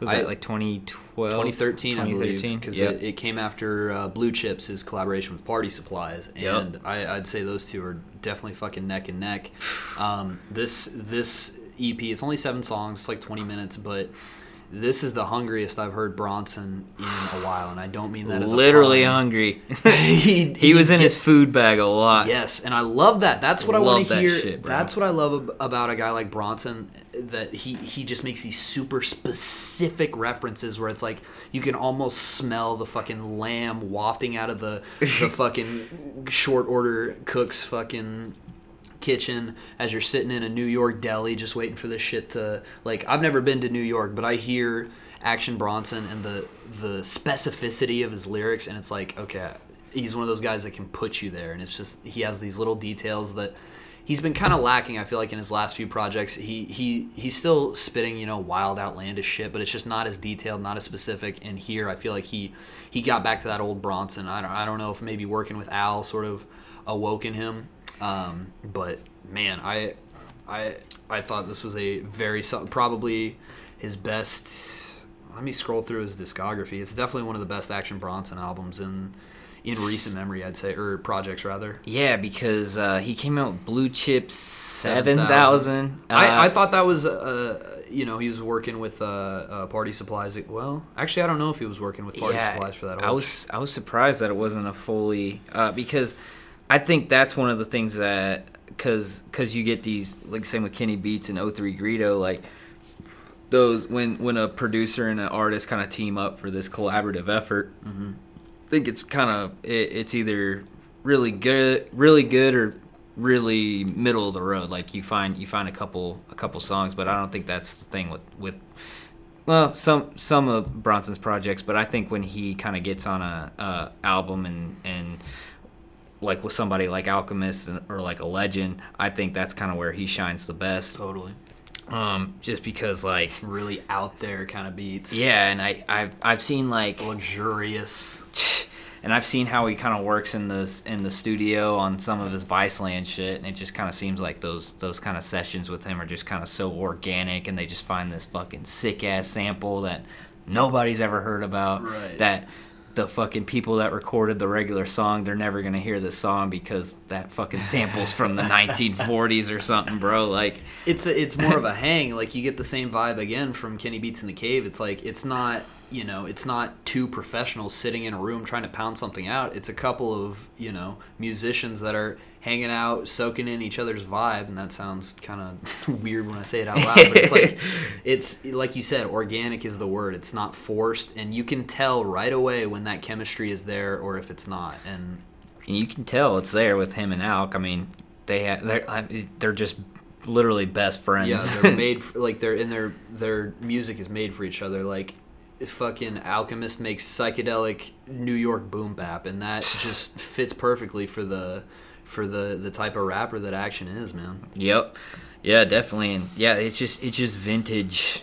Was I- that like 2012? 2013, I believe, 2013? because Yep. it, it came after uh, Blue Chips, his collaboration with Party Supplies, Yep. and I, I'd say those two are definitely fucking neck and neck. Um, this this EP, it's only seven songs, it's like 20 minutes, but this is the hungriest I've heard Bronson in a while, and I don't mean that as literally hungry. he, he was in get- his food bag a lot. Yes, and I love that. That's what I Love want to hear. shit. That's what I love ab- about a guy like Bronson. That he he just makes these super specific references where it's like you can almost smell the fucking lamb wafting out of the the fucking short order cook's fucking kitchen as you're sitting in a New York deli just waiting for this shit to like I've never been to New York but I hear Action Bronson and the the specificity of his lyrics and it's like okay he's one of those guys that can put you there and it's just he has these little details that he's been kind of lacking I feel like in his last few projects. He he he's still spitting you know wild outlandish shit but it's just not as detailed not as specific and here I feel like he he got back to that old Bronson. I don't I don't know if maybe working with Al sort of awoken him um, but man, I, I, I thought this was a very probably his best. Let me scroll through his discography. It's definitely one of the best Action Bronson albums in in recent memory, I'd say, or projects rather. Yeah, because uh, he came out with Blue Chips 7,000. 7000. Uh, I, I thought that was, uh, you know, he was working with uh, uh, Party Supplies. Well, actually, I don't know if he was working with Party Supplies for that. I was I was surprised that it wasn't a fully uh, because I think that's one of the things that because because you get these like same with Kenny Beats and 03 Greedo like those when when a producer and an artist kind of team up for this collaborative effort. Mm-hmm. I think it's kind of it, it's either really good really good or really middle of the road like you find you find a couple a couple songs but i don't think that's the thing with with well, some some of Bronson's projects, but I think when he kind of gets on a, a album and and like with somebody like Alchemist or like a Legend, I think that's kind of where he shines the best. totally Um, just because like really out there kind of beats. yeah, and I I've I've seen like luxurious. and I've seen how he kind of works in the in the studio on some of his Viceland shit, and it just kind of seems like those those kind of sessions with him are just kind of so organic, and they just find this fucking sick ass sample that nobody's ever heard about. Right. That the fucking people that recorded the regular song, they're never gonna hear this song because that fucking sample's from the 1940s or something, bro. Like, it's a, it's more of a hang. Like you get the same vibe again from Kenny Beats in the Cave. It's like it's not you know it's not two professionals sitting in a room trying to pound something out. It's a couple of you know musicians that are hanging out, soaking in each other's vibe, and that sounds kind of weird when I say it out loud. But it's like it's like you said, organic is the word. It's not forced, and you can tell right away when that chemistry is there or if it's not. And and you can tell it's there with him and Alk. I mean, they ha- they're they're just literally best friends. Yeah, they're made for, like they're in their their music is made for each other. Like fucking Alchemist makes psychedelic New York boom bap, and that just fits perfectly for the for the the type of rapper that Action is, man. Yep. Yeah, definitely. And yeah, it's just it's just vintage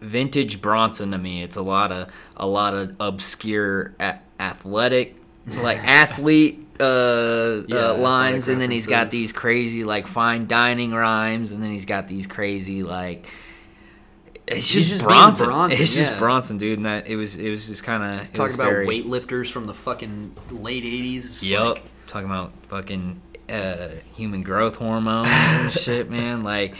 vintage Bronson to me. It's a lot of a lot of obscure a- athletic like athlete uh, Yeah, uh lines and then he's got these crazy like fine dining rhymes and then he's got these crazy like it's just, just Bronson. Bronson, It's just. Bronson, dude. And that it was it was just kind of Talking about weightlifters from the fucking late '80s. Yep. like, Talking about fucking uh, human growth hormones and shit, man. Like,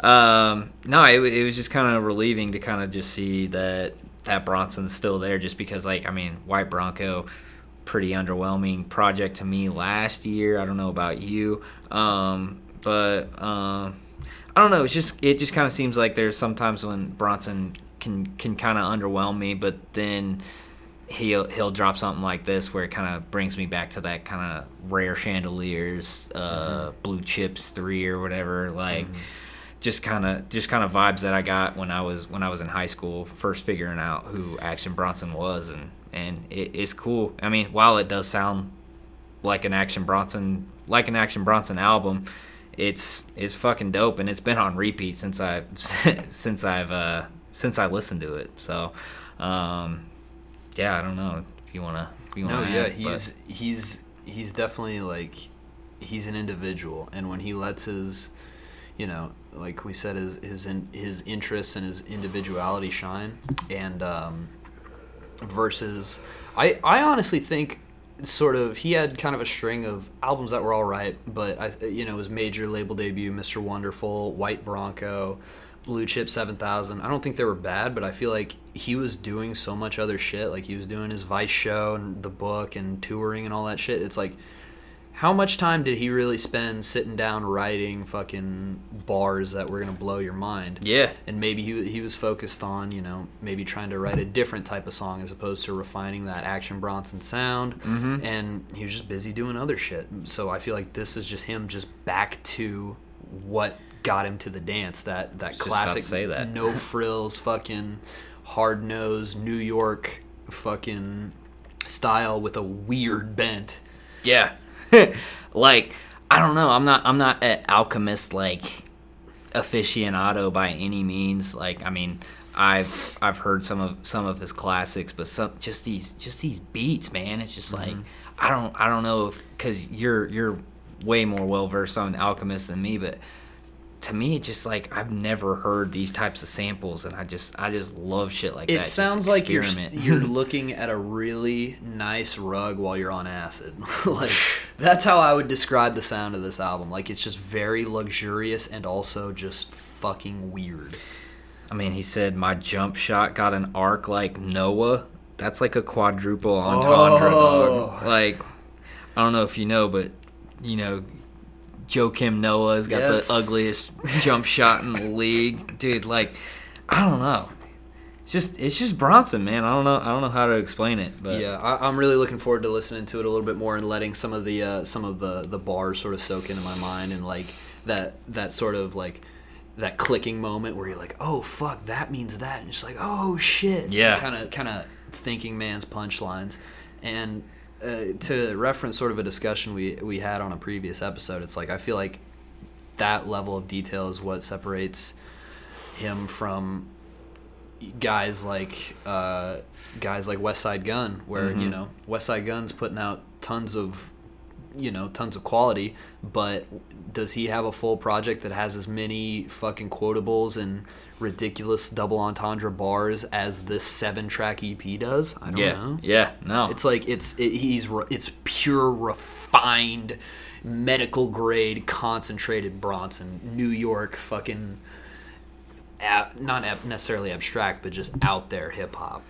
um, no, it, it was just kind of relieving to kind of just see that that Bronson's still there, just because, like, I mean, White Bronco, pretty underwhelming project to me last year. I don't know about you, um, but um, I don't know. It's just it just kind of seems like there's sometimes when Bronson can can kind of underwhelm me, but then he'll he'll drop something like this where it kind of brings me back to that kind of rare chandeliers, uh, blue chips three or whatever. Like just kind of just kind of vibes that I got when I was when I was in high school, first figuring out who Action Bronson was, and and it, it's cool. I mean, while it does sound like an Action Bronson like an Action Bronson album. It's it's fucking dope, and it's been on repeat since I since I've uh, since I listened to it. So, um, yeah, I don't know if you wanna if you No, wanna. yeah, add, he's he's he's definitely like he's an individual, and when he lets his, you know, like we said, his his in, his interests and his individuality shine, and um, versus, I I honestly think sort of he had kind of a string of albums that were all right, but I you know his major label debut, Mr. Wonderful, White Bronco. Blue Chip 7000. I don't think they were bad, but I feel like he was doing so much other shit. Like he was doing his Vice show and the book and touring and all that shit. It's like, how much time did he really spend sitting down writing fucking bars that were gonna blow your mind? Yeah. And maybe he, he was focused on, you know, maybe trying to write a different type of song as opposed to refining that Action Bronson sound. Mm-hmm. And he was just busy doing other shit. So I feel like this is just him just back to what got him to the dance. That that Just about to classic say that. no frills fucking hard nosed New York fucking style with a weird bent. Yeah. like I don't know. I'm not. I'm not an alchemist like aficionado by any means. Like I mean, I've I've heard some of some of his classics, but some just these just these beats, man. It's just like mm-hmm. I don't I don't know if because you're you're way more well versed on alchemist than me, but to me, it's just like I've never heard these types of samples, and I just I just love shit like that. It sounds like you're you're looking at a really nice rug while you're on acid. like that's how I would describe the sound of this album. Like it's just very luxurious and also just fucking weird. I mean, he said my jump shot got an arc like Noah. That's like a quadruple entendre, Oh. dog. Like, I don't know if you know, but you know, Joakim Noah's got Yes. the ugliest jump shot in the league, dude. Like, I don't know. It's just, it's just Bronson, man. I don't know, I don't know how to explain it, but yeah, I, I'm really looking forward to listening to it a little bit more and letting some of the uh, some of the the bars sort of soak into my mind and like that that sort of like that clicking moment where you're like, oh fuck, that means that, and it's like, oh shit, Yeah. kind of kind of thinking man's punchlines, and uh, to reference sort of a discussion we we had on a previous episode, it's like I feel like that level of detail is what separates him from guys like uh, guys like Westside Gunn, where you know Westside Gunn's putting out tons of you know tons of quality, but does he have a full project that has as many fucking quotables and ridiculous double entendre bars as this seven track EP does? I don't yeah, know. yeah, no, It's like it's it, he's re- it's pure refined medical grade concentrated Bronson New York fucking ab- not ab- necessarily abstract but just out there hip hop.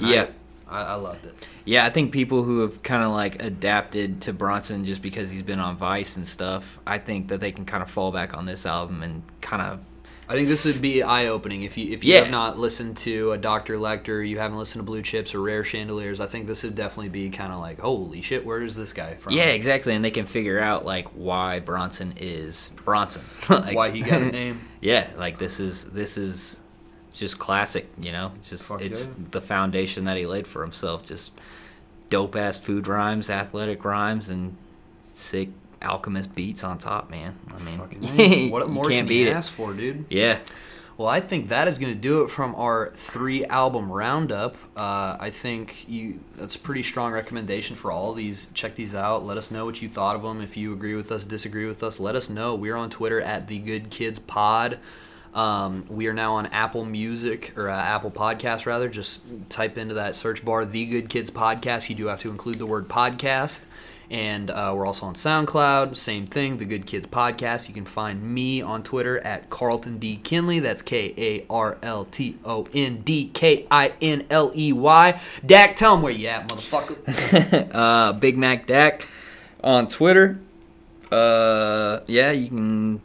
Yeah. I, I, I loved it. Yeah, I think people who have kind of like adapted to Bronson just because he's been on Vice and stuff, I think that they can kind of fall back on this album and kind of I think this would be eye opening if you if you Yeah. have not listened to a Dr. Lecter, you haven't listened to Blue Chips or Rare Chandeliers. I think this would definitely be kind of like, holy shit, where is this guy from? Yeah, exactly, and they can figure out like why Bronson is Bronson. like, why he got a name. yeah, like this is this is just classic, you know. It's just Fuck it's yeah. the foundation that he laid for himself. Just dope ass food rhymes, athletic rhymes, and sick alchemist beats on top, man. I mean, what more can beat you it. ask for, dude? Yeah, Well, I think that is going to do it from our three album roundup. Uh, I think you that's a pretty strong recommendation for all these. Check these out. Let us know what you thought of them. If you agree with us, disagree with us, let us know. We're on Twitter at the Good Kids Pod. Um, we are now on Apple Music or uh, Apple Podcast rather. Just type into that search bar the Good Kids Podcast. You do have to include the word podcast. And uh, we're also on SoundCloud. Same thing, the Good Kids Podcast. You can find me on Twitter at Karlton D. Kinley. That's K A R L T O N D K I N L E Y. Dak, tell them where you at, motherfucker. uh, Big Mac Dak on Twitter. Uh, yeah, you can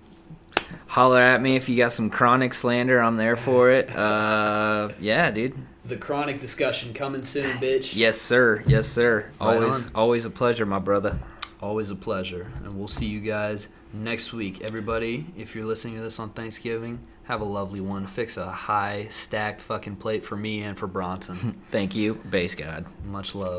holler at me if you got some chronic slander. I'm there for it. Uh, yeah, dude. The chronic discussion coming soon, bitch. Yes, sir. Yes, sir. Right Always, on. always a pleasure, my brother. Always a pleasure. And we'll see you guys next week. Everybody, if you're listening to this on Thanksgiving, have a lovely one. Fix a high stacked fucking plate for me and for Bronson. Thank you, Base God. Much love.